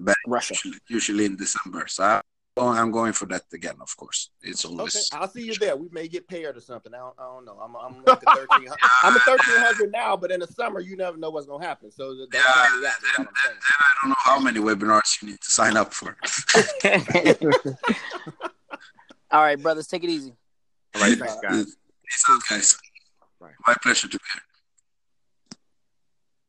but Russia. usually, usually in December. So I, I'm going for that again. Of course, it's always. Okay, always. I'll see you there. We may get paired or something. I don't, I don't know. I'm, I'm like a thirteen. I'm a thirteen hundred now, but in the summer, you never know what's gonna happen. So don't Yeah, count me out. That's then, all then, I'm then I don't know how many webinars you need to sign up for. All right, brothers, take it easy. All right, thanks, uh, guys. Peace out, guys. Bye. My pleasure to be here.